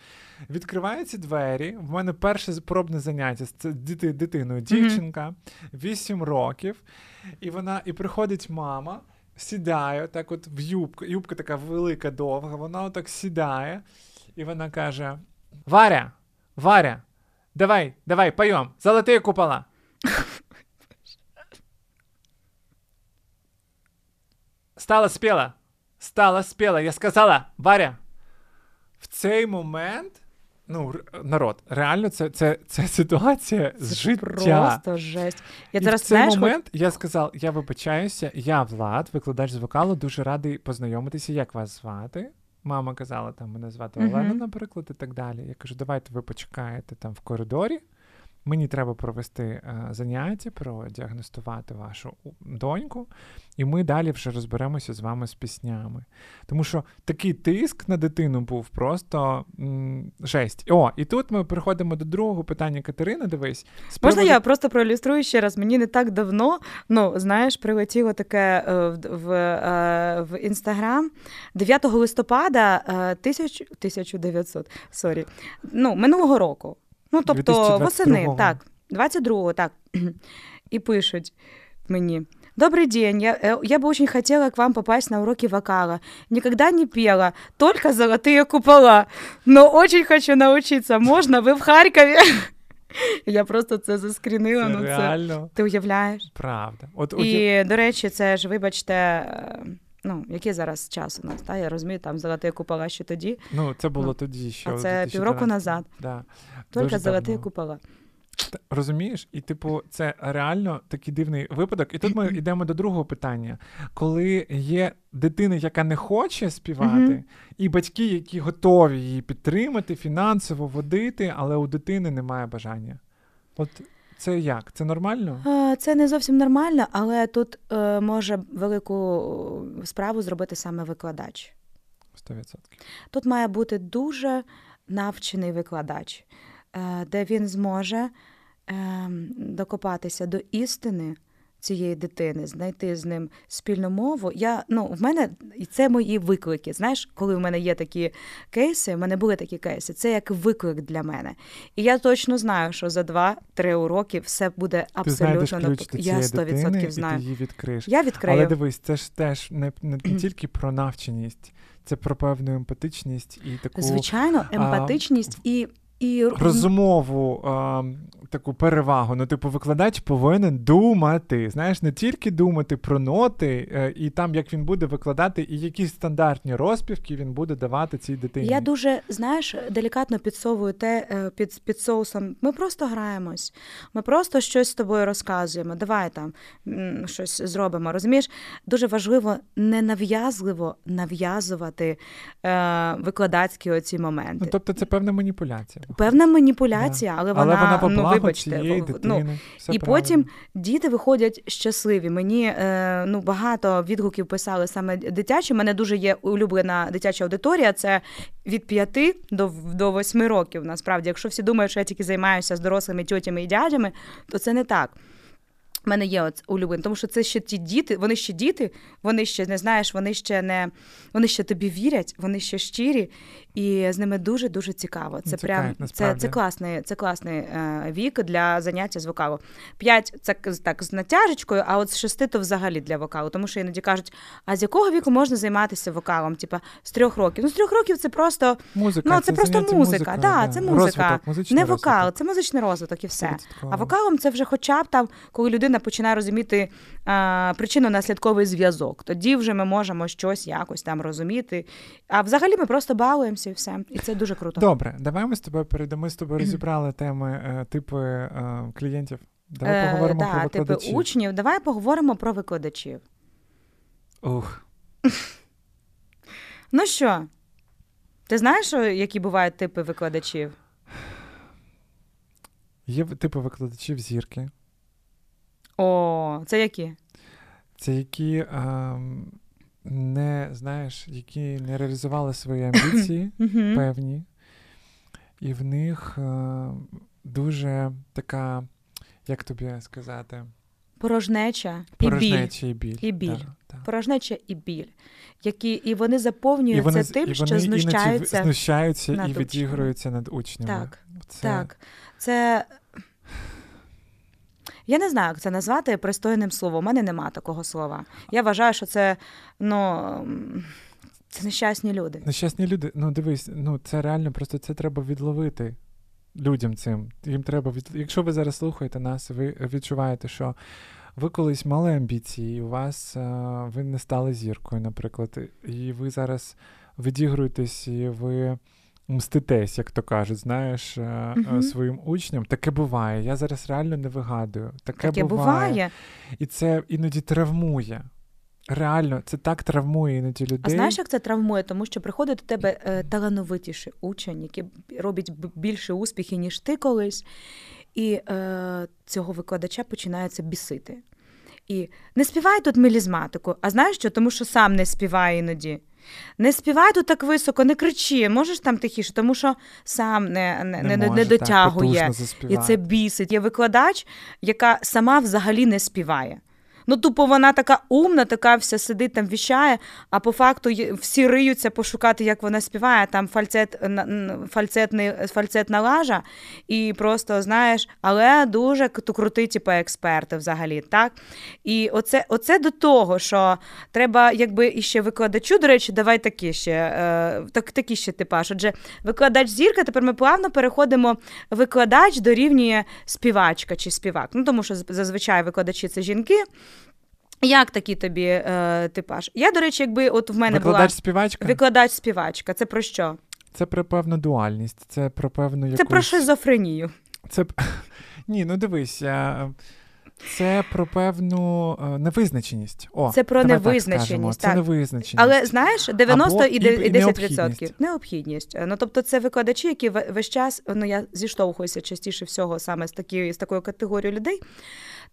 Відкриваються двері. В мене перше пробне заняття з дити, дитиною, дівчинка, 8 років, і вона і приходить мама. Сідає так, от в юбку, юбка така велика, довга, вона отак сідає, і вона каже: Варя, Варя, давай, давай, поем, золотые купола. Стала спела, стала спела. Я сказала, Варя. В цей момент, ну, народ, реально, це, це, це ситуація з Це життя. Просто жесть. Я І зараз в цей знаєш, момент я сказав: я вибачаюся, я Влад, викладач з вокалу, дуже радий познайомитися, як вас звати. Мама казала, там мене звати. Олена, наприклад, і так далі. Я кажу, давайте ви почекаєте там в коридорі. Мені треба провести е, заняття, продіагностувати вашу доньку, і ми далі вже розберемося з вами з піснями. Тому що такий тиск на дитину був просто м, жесть. О, і тут ми переходимо до другого питання Катерини. Дивись, з Можна я просто проілюструю ще раз? Мені не так давно, ну знаєш, прилетіло таке е, в, в, е, в інстаграм 9 листопада е, тисяч, 1900, sorry, ну, минулого року. Ну, тобто 2022-го. восени, так, 22-го, так. І пишуть мені. Добрый день, я, э, я бы очень хотела к вам попасть на уроки вокала. Никогда не пела, только золотые купола. Но очень хочу научиться. Можно? Вы в Харькове? [LAUGHS] Я просто це заскрінила. Це ну, це... реально Ти уявляєш? правда. От уяв- І, до речі, це ж, вибачте, е, ну, який зараз час у нас, та? я розумію, там золоті купола ще тоді, ну це було ну, тоді, що а це півроку назад. Да. Тільки золоті купола. Розумієш? І, типу, це реально такий дивний випадок. І тут ми йдемо до другого питання. Коли є дитина, яка не хоче співати, і батьки, які готові її підтримати, фінансово водити, але у дитини немає бажання. От це як? Це нормально? Е, Це не зовсім нормально, але тут е, може велику справу зробити саме викладач. 100%. Тут має бути дуже навчений викладач, е, де він зможе е, докопатися до істини цієї дитини, знайти з ним спільну мову. Я, ну, в мене і це мої виклики. Знаєш, коли в мене є такі кейси, в мене були такі кейси, це як виклик для мене. І я точно знаю, що за 2-3 уроки все буде ти абсолютно ключ до Я цієї 100% дитини, і знаю. ти її відкриєш. Я відкрию. Але дивись, це ж теж не, не, не тільки про навченість, це про певну емпатичність і таку. Звичайно, емпатичність і. І розумову а, таку перевагу. Ну, типу, викладач повинен думати. Знаєш, не тільки думати про ноти, е, і там як він буде викладати, і які стандартні розпівки він буде давати цій дитині. Я дуже знаєш, делікатно підсовую те е, під під соусом. Ми просто граємось, ми просто щось з тобою розказуємо. Давай там щось зробимо. Розумієш, дуже важливо ненав'язливо нав'язувати е, викладацькі оці моменти. Ну, Тобто, це певна маніпуляція. Певна маніпуляція, але, але вона, вона ну, вибачте, цієї дитини, ну, все і правильно. потім діти виходять щасливі. Мені е, ну багато відгуків писали саме дитячі. У мене дуже є улюблена дитяча аудиторія. Це від 5 до до 8 років. Насправді, якщо всі думають, що я тільки займаюся з дорослими тьотями і дядями, то це не так. У мене є от улюблені, тому що це ще ті діти, вони ще діти, вони ще не знаєш, вони ще не вони ще тобі вірять, вони ще щирі, і з ними дуже дуже цікаво. Це Цікавить, прям це це класний це класний е, вік для заняття з вокалу. П'ять це так з натяжечкою, а от з шести то взагалі для вокалу. Тому що іноді кажуть, а з якого віку можна займатися вокалом? Типа з трьох років. Ну з трьох років це просто музика. Ну, це, це просто музика. музика да, Це музика, розвиток, не вокал, розвиток. це музичний розвиток і все. А вокалом це вже, хоча б там, коли людина починає розуміти а, причинно-наслідковий зв'язок. Тоді вже ми можемо щось якось там розуміти. А взагалі ми просто балуємося і все. І це дуже круто. Добре, давай ми з тобою перейдемо. Ми з тобою розібрали теми е, типи е, клієнтів. Давай е, да, про викладачів. типи учнів. Давай поговоримо про викладачів. Ух. [LAUGHS] Ну що, ти знаєш, які бувають типи викладачів? Є типи викладачів зірки. О, це які? Це які а, не знаєш, які не реалізували свої амбіції [COUGHS] певні, і в них а, дуже така, як тобі сказати, порожнеча, порожнеча і біль. І біль. Так, так. Порожнеча і біль. Які, І вони заповнюють і вони, це тим, і що знущаються. знущаються над і відігруються над учнями. Так, це... так. Це. Я не знаю, як це назвати пристойним словом. У мене нема такого слова. Я вважаю, що це ну, це нещасні люди. Нещасні люди. Ну, дивись, ну це реально просто це треба відловити людям цим. Їм треба від... Якщо ви зараз слухаєте нас, ви відчуваєте, що ви колись мали амбіції, у вас ви не стали зіркою, наприклад, і ви зараз відігруєтесь, і ви мститесь, як то кажуть, знаєш, uh-huh. своїм учням. Таке буває. Я зараз реально не вигадую. Таке, Таке буває. буває. І це іноді травмує. Реально, це так травмує іноді людей. А знаєш, як це травмує? Тому що приходить до тебе е, талановитіший учень, який робить більше успіхи, ніж ти колись, і е, цього викладача починається бісити. І не співай тут мелізматику. А знаєш що? Тому що сам не співає іноді. Не співай тут так високо, не кричи, можеш там тихіше, тому що сам не не, не, не, може, не дотягує. Так, і це бісить. Є викладач, яка сама взагалі не співає. Ну, тупо вона така умна, така вся сидить там віщає, а по факту всі риються пошукати, як вона співає. Там фальцет, фальцетний, фальцетна лажа, і просто знаєш, але дуже крутий, типу, експерти взагалі. так? І оце оце до того, що треба, якби іще викладачу, до речі, давай такі ще е, так, такі ще типаж. Отже, викладач зірка, тепер ми плавно переходимо. Викладач дорівнює співачка чи співак. Ну, тому що зазвичай викладачі це жінки. Як такий тобі е, типаж? Я, до речі, якби от в мене викладач була співачка? Викладач-співачка. Це про що? Це про певну дуальність, це про певну якусь... Це про шизофренію. Це [LAUGHS] Ні, ну дивись. Це про певну е, невизначеність. О, Це про невизначеність. Так. Це невизначеність. Але знаєш, 90 Або і 10%. Необхідність. необхідність. Ну тобто, це викладачі, які весь час ну я зіштовхуюся частіше всього саме з такі, з такою категорією людей.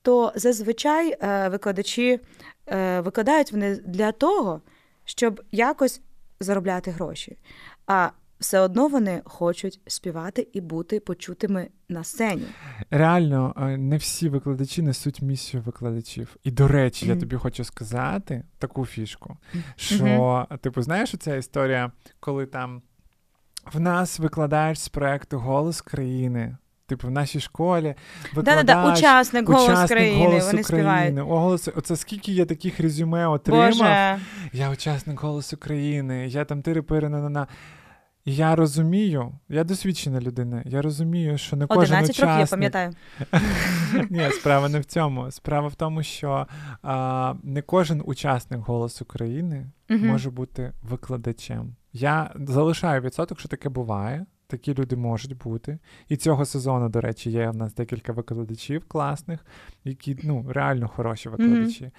То зазвичай е, викладачі е, викладають вони для того, щоб якось заробляти гроші. А все одно вони хочуть співати і бути почутими на сцені. Реально, не всі викладачі несуть місію викладачів. І, до речі, mm-hmm. я тобі хочу сказати таку фішку, що, mm-hmm. типу, знаєш, ця історія, коли там в нас викладач з проекту Голос країни. Типу, в нашій школі викладач, учасник «Голос учасник країни», «Голосу вони країни. О, голос... Оце скільки я таких резюме отримав. Боже. Я учасник «Голосу країни», я там тири-пири на на І я розумію, я досвідчена людина. Я розумію, що не кожен 11 учасник... років, я пам'ятаю. [LAUGHS] Ні, справа не в цьому. Справа в тому, що а, не кожен учасник «Голос України» може бути викладачем. Я залишаю відсоток, що таке буває. Такі люди можуть бути. І цього сезону, до речі, є в нас декілька викладачів класних, які ну, реально хороші викладачі.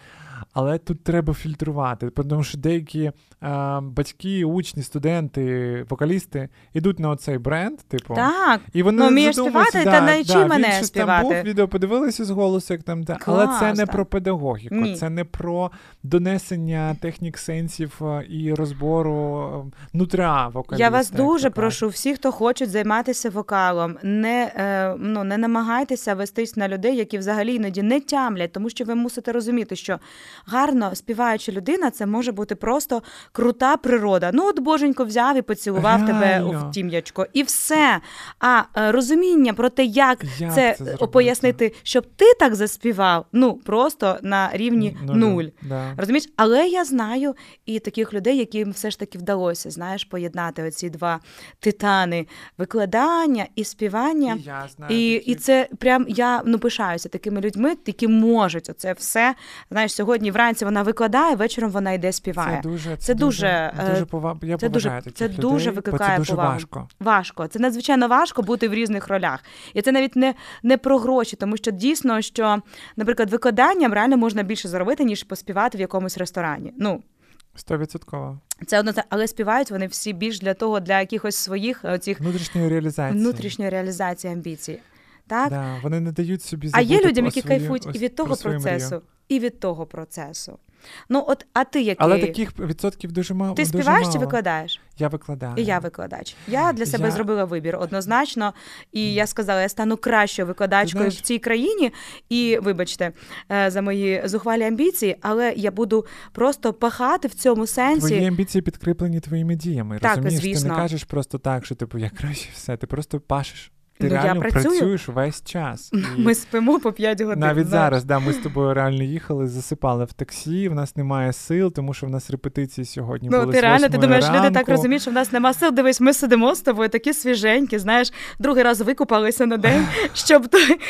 Але тут треба фільтрувати, тому що деякі а, батьки, учні, студенти, вокалісти йдуть на оцей бренд, типу. Так, І вони Ну, вмієш співати, та навчи да, мене він співати. Там був, відео подивилися з голосу, як там, та. але це не так. про педагогіку, Ні. це не про донесення технік сенсів е, і розбору е, нутра вокаліста. Я вас дуже то прошу, всі, хто хочуть займатися вокалом, не, е, ну, не намагайтеся вестись на людей, які взагалі іноді не тямлять, тому що ви мусите розуміти, що гарно співаюча людина це може бути просто крута природа. Ну, от боженько взяв і поцілував тебе Реально. в тім'ячко, і все. А е, розуміння про те, як, Як це, це е, пояснити, щоб ти так заспівав, ну просто на рівні Нулю, нуль. Да. Розумієш, але я знаю і таких людей, яким все ж таки вдалося, знаєш, поєднати оці два титани викладання і співання. І я знаю І, і це прям я ну пишаюся такими людьми, які можуть оце все. Знаєш, сьогодні вранці вона викладає, вечором вона йде співає. Це дуже, Це дуже, е, дуже пова... Я це дуже- поважаю таких це людей, дуже викликає це дуже повагу. важко. Важко. Це надзвичайно важко бути в різних ролях. І це навіть не, не про гроші, тому що дійсно, що, наприклад, викладанням реально можна більше заробити, ніж поспівати в якомусь ресторані. Ну, Стовідсотково. Це одно, але співають вони всі більш для того, для якихось своїх е, цих Внутрішньої реалізації. внутрішньої реалізації амбіцій. Так? Да, вони не дають собі А є людям, які свої- кайфують і від того про процесу, мрію. і від того процесу. Ну, от, а ти який? Але таких відсотків дуже мало. Ти дуже співаєш чи викладаєш? Я викладаю. І я викладач. Я для себе Я- зробила вибір однозначно. І я сказала, я стану кращою викладачкою знаєш- в цій країні. І вибачте е, за мої зухвалі амбіції, але я буду просто пахати в цьому сенсі. Твої амбіції підкріплені твоїми діями. Так, розумієш? Ти не кажеш просто так, що типу я краще все. Ти просто пашеш. Ти Ну, я реально працюю. працюєш весь час. [LAUGHS] І Ми спимо по 5 годин. навіть знаєш. зараз, да, ми з тобою реально їхали, засипали в таксі. В нас немає сил, тому що в нас репетиції сьогодні Ну, були ти реально, ти думаєш, люди так розуміють, що в нас нема сил. Дивись, ми сидимо з тобою, такі свіженькі, знаєш, другий раз викупалися на день, [LAUGHS] щоб,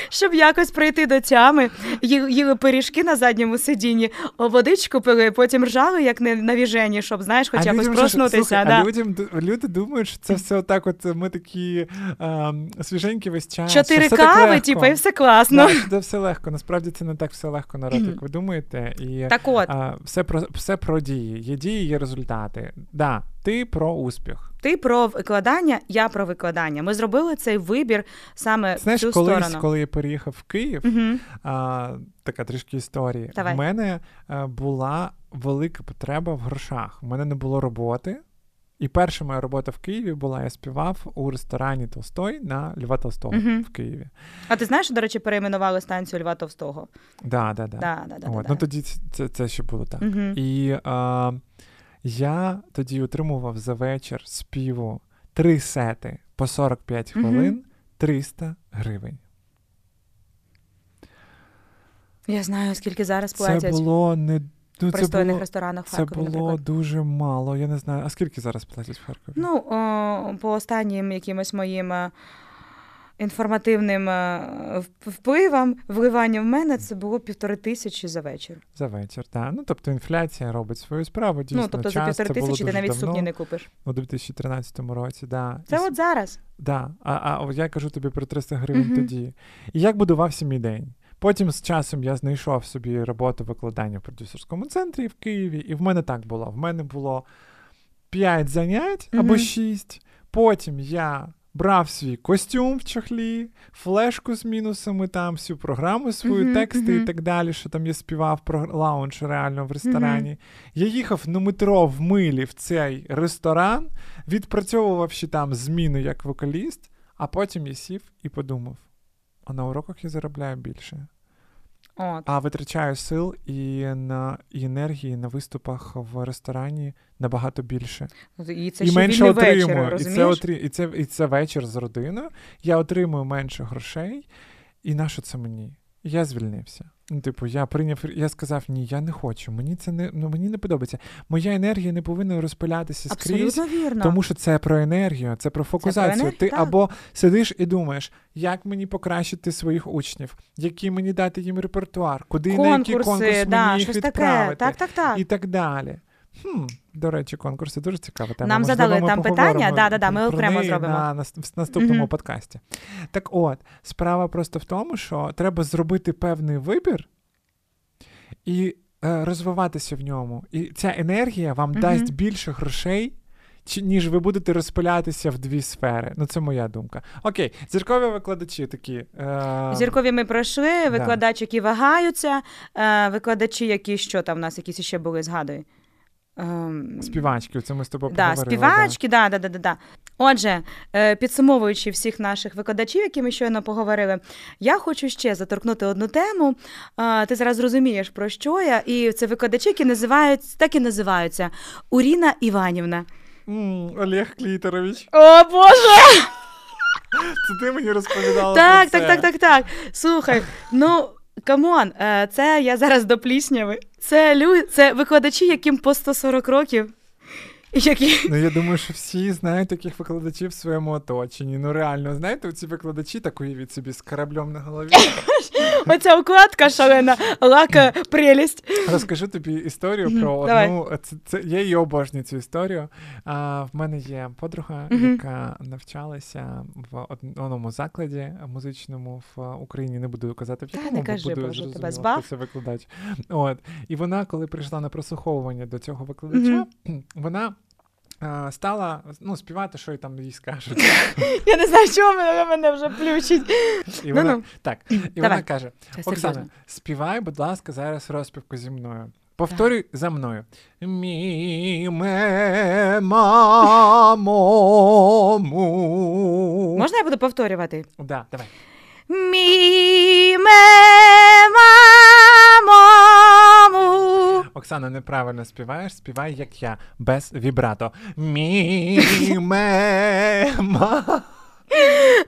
щоб якось прийти до тями. Ї- Їли пиріжки на задньому сидінні, водичку пили, потім ржали, як не навіжені, щоб, знаєш, хоч А якось людям проснутися. слухай, да. А людям, люди думають, що це все отак, от ми такі ем, свіженькі весь час. Чотири так кави, типу, і все класно. Да, це все легко. Насправді це не так все легко народ, як ви думаєте. І Так от, а, все про все про дії. Є дії, є результати. Да, ти про успіх. ти про викладання, я про викладання. Ми зробили цей вибір саме Знаєш, в цю колись, сторону. коли я переїхав в Київ, Угу. а, така трішки історії. Давай. В мене а, була велика потреба в грошах. У мене не було роботи. І перша моя робота в Києві була, я співав у ресторані Толстой на Льва Толстого Мгм. в Києві. А ти знаєш, до речі, перейменували станцію Льва Товстого? Да, да, да. Да, да, да, От, да, ну тоді це, це ще було так. Угу. І а, я тоді отримував за вечір співу три сети по 45 Мгм. хвилин 300 гривень. Я знаю, скільки зараз Це було не ну, в пристойних було, ресторанах в це було наприклад. дуже мало. Я не знаю. А скільки зараз платять в Харкові? Ну, о, по останнім якимось моїм е, інформативним е, вп- впливам, в мене це було півтори тисячі за вечір. За вечір, так. Ну тобто інфляція робить свою справу. Дійсно, ну, тобто за час, півтори тисячі ти навіть давно, сукні не купиш. у 2013 році. Да. Це І от зараз. Да. А, а я кажу тобі про 300 гривень Мгм. тоді. І як будувався мій день? Потім з часом я знайшов собі роботу викладання в продюсерському центрі в Києві, і в мене так було. В мене було 5 занять або Мгм. 6. Потім я брав свій костюм в чохлі, флешку з мінусами, там всю програму свою, тексти і так далі, що там я співав про лаунж реально в ресторані. Я їхав на метро в милі в цей ресторан, відпрацьовував ще там зміну як вокаліст, а потім я сів і подумав: а на уроках я заробляю більше. От. А витрачаю сил і на і енергії на виступах в ресторані набагато більше. І це і ще менше отримую. вечір, і, це отрі... і, це, і це вечір з родиною. Я отримую менше грошей. І на що це мені? Я звільнився. Ну, типу, я прийняв, я сказав, ні, я не хочу. Мені це не ну мені не подобається. Моя енергія не повинна розпилятися скрізь, Абсолютно вірно. тому що це про енергію, це про фокусацію. енергію, Ти так. або сидиш і думаєш, як мені покращити своїх учнів, які мені дати їм репертуар, куди на які Конкурси, конкурс да, мені їх відправити таке. Так, так, так. і так далі. Хм, до речі, конкурси дуже цікава тема. Нам Можливо, задали там питання, да-да-да, ми окремо зробимо. на в наступному Мгм. подкасті. Так от, справа просто в тому, що треба зробити певний вибір і е, розвиватися в ньому. І ця енергія вам Мгм. дасть більше грошей. Чи, ніж ви будете розпилятися в дві сфери. Ну, це моя думка. Окей, зіркові викладачі такі. Е... Зіркові ми пройшли, викладачі, які вагаються, е, викладачі, які що там в нас якісь ще були, згадуй. Ем, Співачки, це ми з тобою Да, поговорили. співачки, да, да, да, да, да. Отже, е, підсумовуючи всіх наших викладачів, які ми щойно поговорили, я хочу ще заторкнути одну тему. Е, Ти зараз розумієш, про що я, і це викладачі, які називають, так і називаються Уріна Іванівна. М, Олег Клітерович. О, Боже! Це ти мені розповідала. Так, про так, так, так, так. Слухай, ну. Come on, е, це я зараз до плісняви. Це лю... це викладачі, яким по 140 років. Які... Ну, я думаю, що всі знають таких викладачів в своєму оточенні. Ну реально, знаєте, ці викладачі такої від собі з кораблем на голові. [LAUGHS] Оця укладка шалена, лака прелесть. Розкажу тобі історію про одну. Це, це я її обожнюю цю історію. А, в мене є подруга, яка навчалася в одному закладі музичному в Україні. Не буду казати в якому, не бо буду тебе збав. це викладач. От і вона, коли прийшла на прослуховування до цього викладача, вона. А, Стала ну, співати, що й там їй скажуть. [LAUGHS] Я не знаю, чого мене, мене вже плющить. І [LAUGHS] вона, так, і Давай. вона каже: Оксана, співай, будь ласка, зараз розпівку зі мною. Повторюй за мною. Міме мамому. Можна я буду повторювати? Да, давай. Міме Оксана, неправильно співаєш, співай, як я, без вібрато. Міме ма.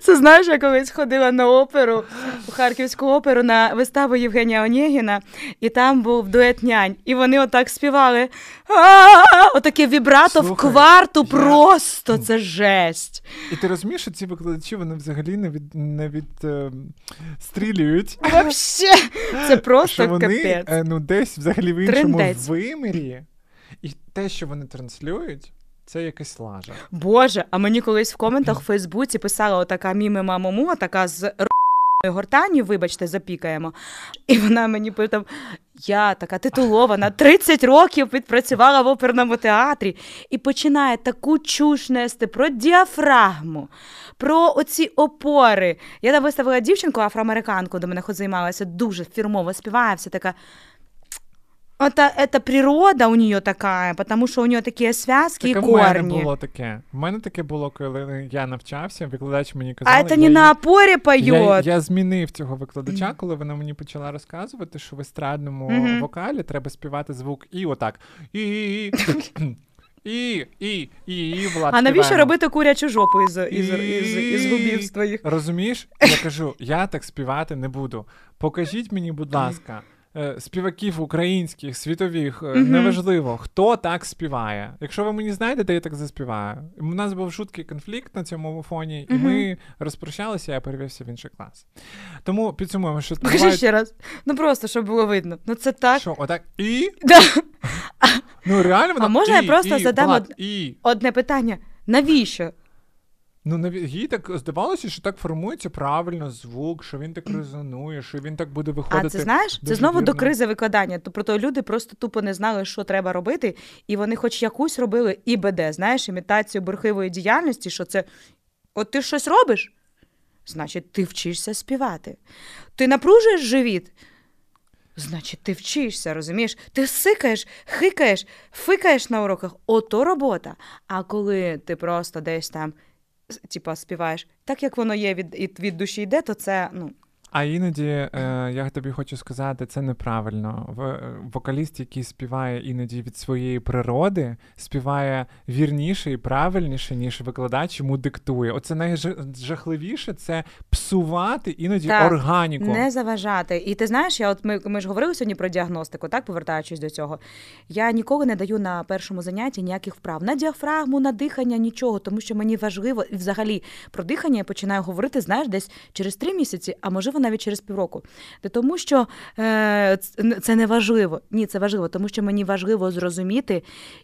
Це знаєш, я колись ходила на оперу, у Харківську оперу на виставу Євгенія Онєгіна, і там був дует нянь. І вони отак співали. Отаке вібрато в кварту просто це жесть. І ти розумієш, що ці викладачі вони взагалі не від не від е, стрілюють. Це просто капець. е, ну, десь взагалі в іншому вимірі, і те, що вони транслюють, це якась лажа. Боже, а мені колись в коментах в Фейсбуці писала отака міми мамому, така з гортані, вибачте, запікаємо. І вона мені питав: я така титулована, 30 років відпрацювала в оперному театрі і починає таку чуш нести про діафрагму, про оці опори. Я там виставила дівчинку афроамериканку, до мене хоч займалася, дуже фірмово співає, вся така. Это, это природа у нее такая, потому что у нее такие связки Так и а в мене корни. було таке. В мене таке було, коли я навчався, викладач мені казав. А это не на опоре поет. Я, я змінив цього викладача, коли вона мені почала розказувати, що в естрадному Мгм. вокалі треба співати звук і отак. І. І, і, і, і, Влад, А навіщо співаємо. робити курячу жопу із, із, із, із, губів своїх? Розумієш? Я кажу, я так співати не буду. Покажіть мені, будь ласка, е, співаків українських, світових, е, Мгм. неважливо, хто так співає. Якщо ви мені знаєте, я так заспіваю. У нас був шуткий конфлікт на цьому фоні, і Мгм. ми розпрощалися, я перевівся в інший клас. Тому підсумуємо, що Покажи бувають- ще раз. Ну просто, щоб було видно. Ну це так. Що, отак і? Да. Ну реально вона А можна я просто і, задам Влад, од- і. Одне питання. Навіщо? Ну, їй так здавалося, що так формується правильно звук, що він так резонує, що він так буде виходити. А це знаєш, це знову до кризи викладання. Тобто люди просто тупо не знали, що треба робити, і вони хоч якусь робили ІБД, знаєш, імітацію бурхливої діяльності, що це от ти щось робиш, значить, ти вчишся співати. Ти напружуєш живіт. Значить, ти вчишся, розумієш? Ти сикаєш, хикаєш, фикаєш на уроках. Ото робота. А коли ти просто десь там, типа, співаєш, так як воно є від, від душі йде, то це, ну, А іноді е, я тобі хочу сказати, це неправильно. В, е, вокаліст, який співає іноді від своєї природи, співає вірніше і правильніше, ніж викладач йому диктує. Оце найжахливіше це псувати іноді Так, органіку. Не заважати. І ти знаєш, я от ми, ми ж говорили сьогодні про діагностику, так повертаючись до цього. Я ніколи не даю на першому занятті ніяких вправ на діафрагму, на дихання, нічого, тому що мені важливо і взагалі про дихання я починаю говорити, знаєш, десь через три місяці, а можливо навіть через півроку. Та тому що е, це не важливо. Ні, це важливо, тому що мені важливо зрозуміти,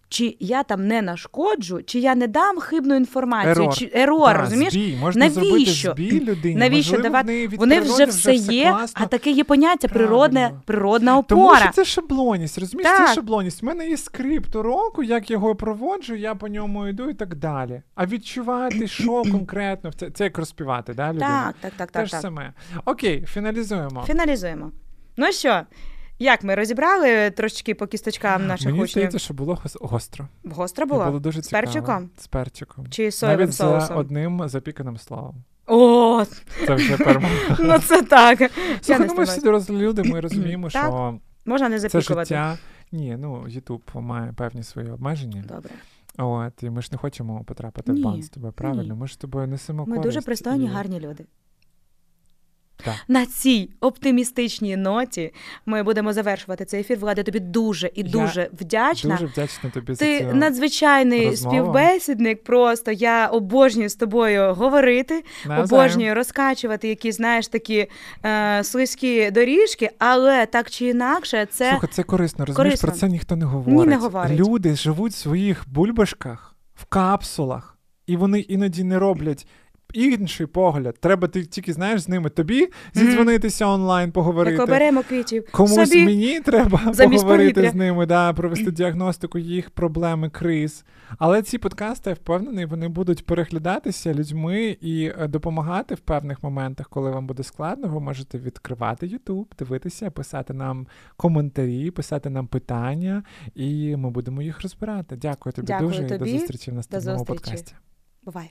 чи я там не нашкоджу, чи я не дам хибну інформацію, Ерор. чи ерор, Да, розумієш? збій. Можна Навіщо? збій людині. Навіщо Можливо, давати? Вони вже все є, класно. а таке є поняття природне, природна Тому опора. що це шаблоність, розумієш, Так. це шаблоність. У мене є скрипт уроку, як його проводжу, я по ньому йду і так далі. А відчувати, що [CLEARS THROAT] конкретно, це, це як розпівати, да, людина? Так, так, так, Те так. ж так. саме. Окей, фіналізуємо. Фіналізуємо. Ну що, як ми розібрали трошечки по кісточкам наших Мені учнів? здається, що було гос- гостро. Гостро було? було дуже З перчиком? З перчиком. Чи соєвим Навіть соусом? за одним запіканим словом. О, Це вже перемога. ну це так. Я Слухай, ну ми ж всі дорослі люди, ми розуміємо, Так. що Можна не це запікувати. життя. Ні, ну Ютуб має певні свої обмеження. Добре. От, і ми ж не хочемо потрапити Ні, в бан з тобою, правильно? ні. Ми ж з тобою несемо Ми користь. дуже пристойні, і- гарні люди. Так. На цій оптимістичній ноті ми будемо завершувати цей ефір. Влада, тобі дуже і Я дуже вдячна. Дуже вдячна тобі за Ти цю надзвичайний розмову. співбесідник. Просто я обожнюю з тобою говорити, Навзаєм. обожнюю розкачувати якісь, знаєш, такі е, слизькі доріжки, але так чи інакше, це Слухай, це корисно, розумієш, корисно. про це ніхто не говорить. не говорить. Люди живуть в своїх бульбашках, в капсулах, і вони іноді не роблять. Інший погляд, треба ти тільки знаєш з ними тобі зідзвонитися онлайн, поговорити. як оберемо квітів. Комусь собі. мені треба [LAUGHS] замість поговорити повітря. з ними, да, провести діагностику їх проблеми, криз. Але ці подкасти, я впевнений, вони будуть переглядатися людьми і е, допомагати в певних моментах, коли вам буде складно. Ви можете відкривати YouTube, дивитися, писати нам коментарі, писати нам питання, і ми будемо їх розбирати. Дякую тобі Дякую дуже і до зустрічі в наступному зустрічі. подкасті. Бувай.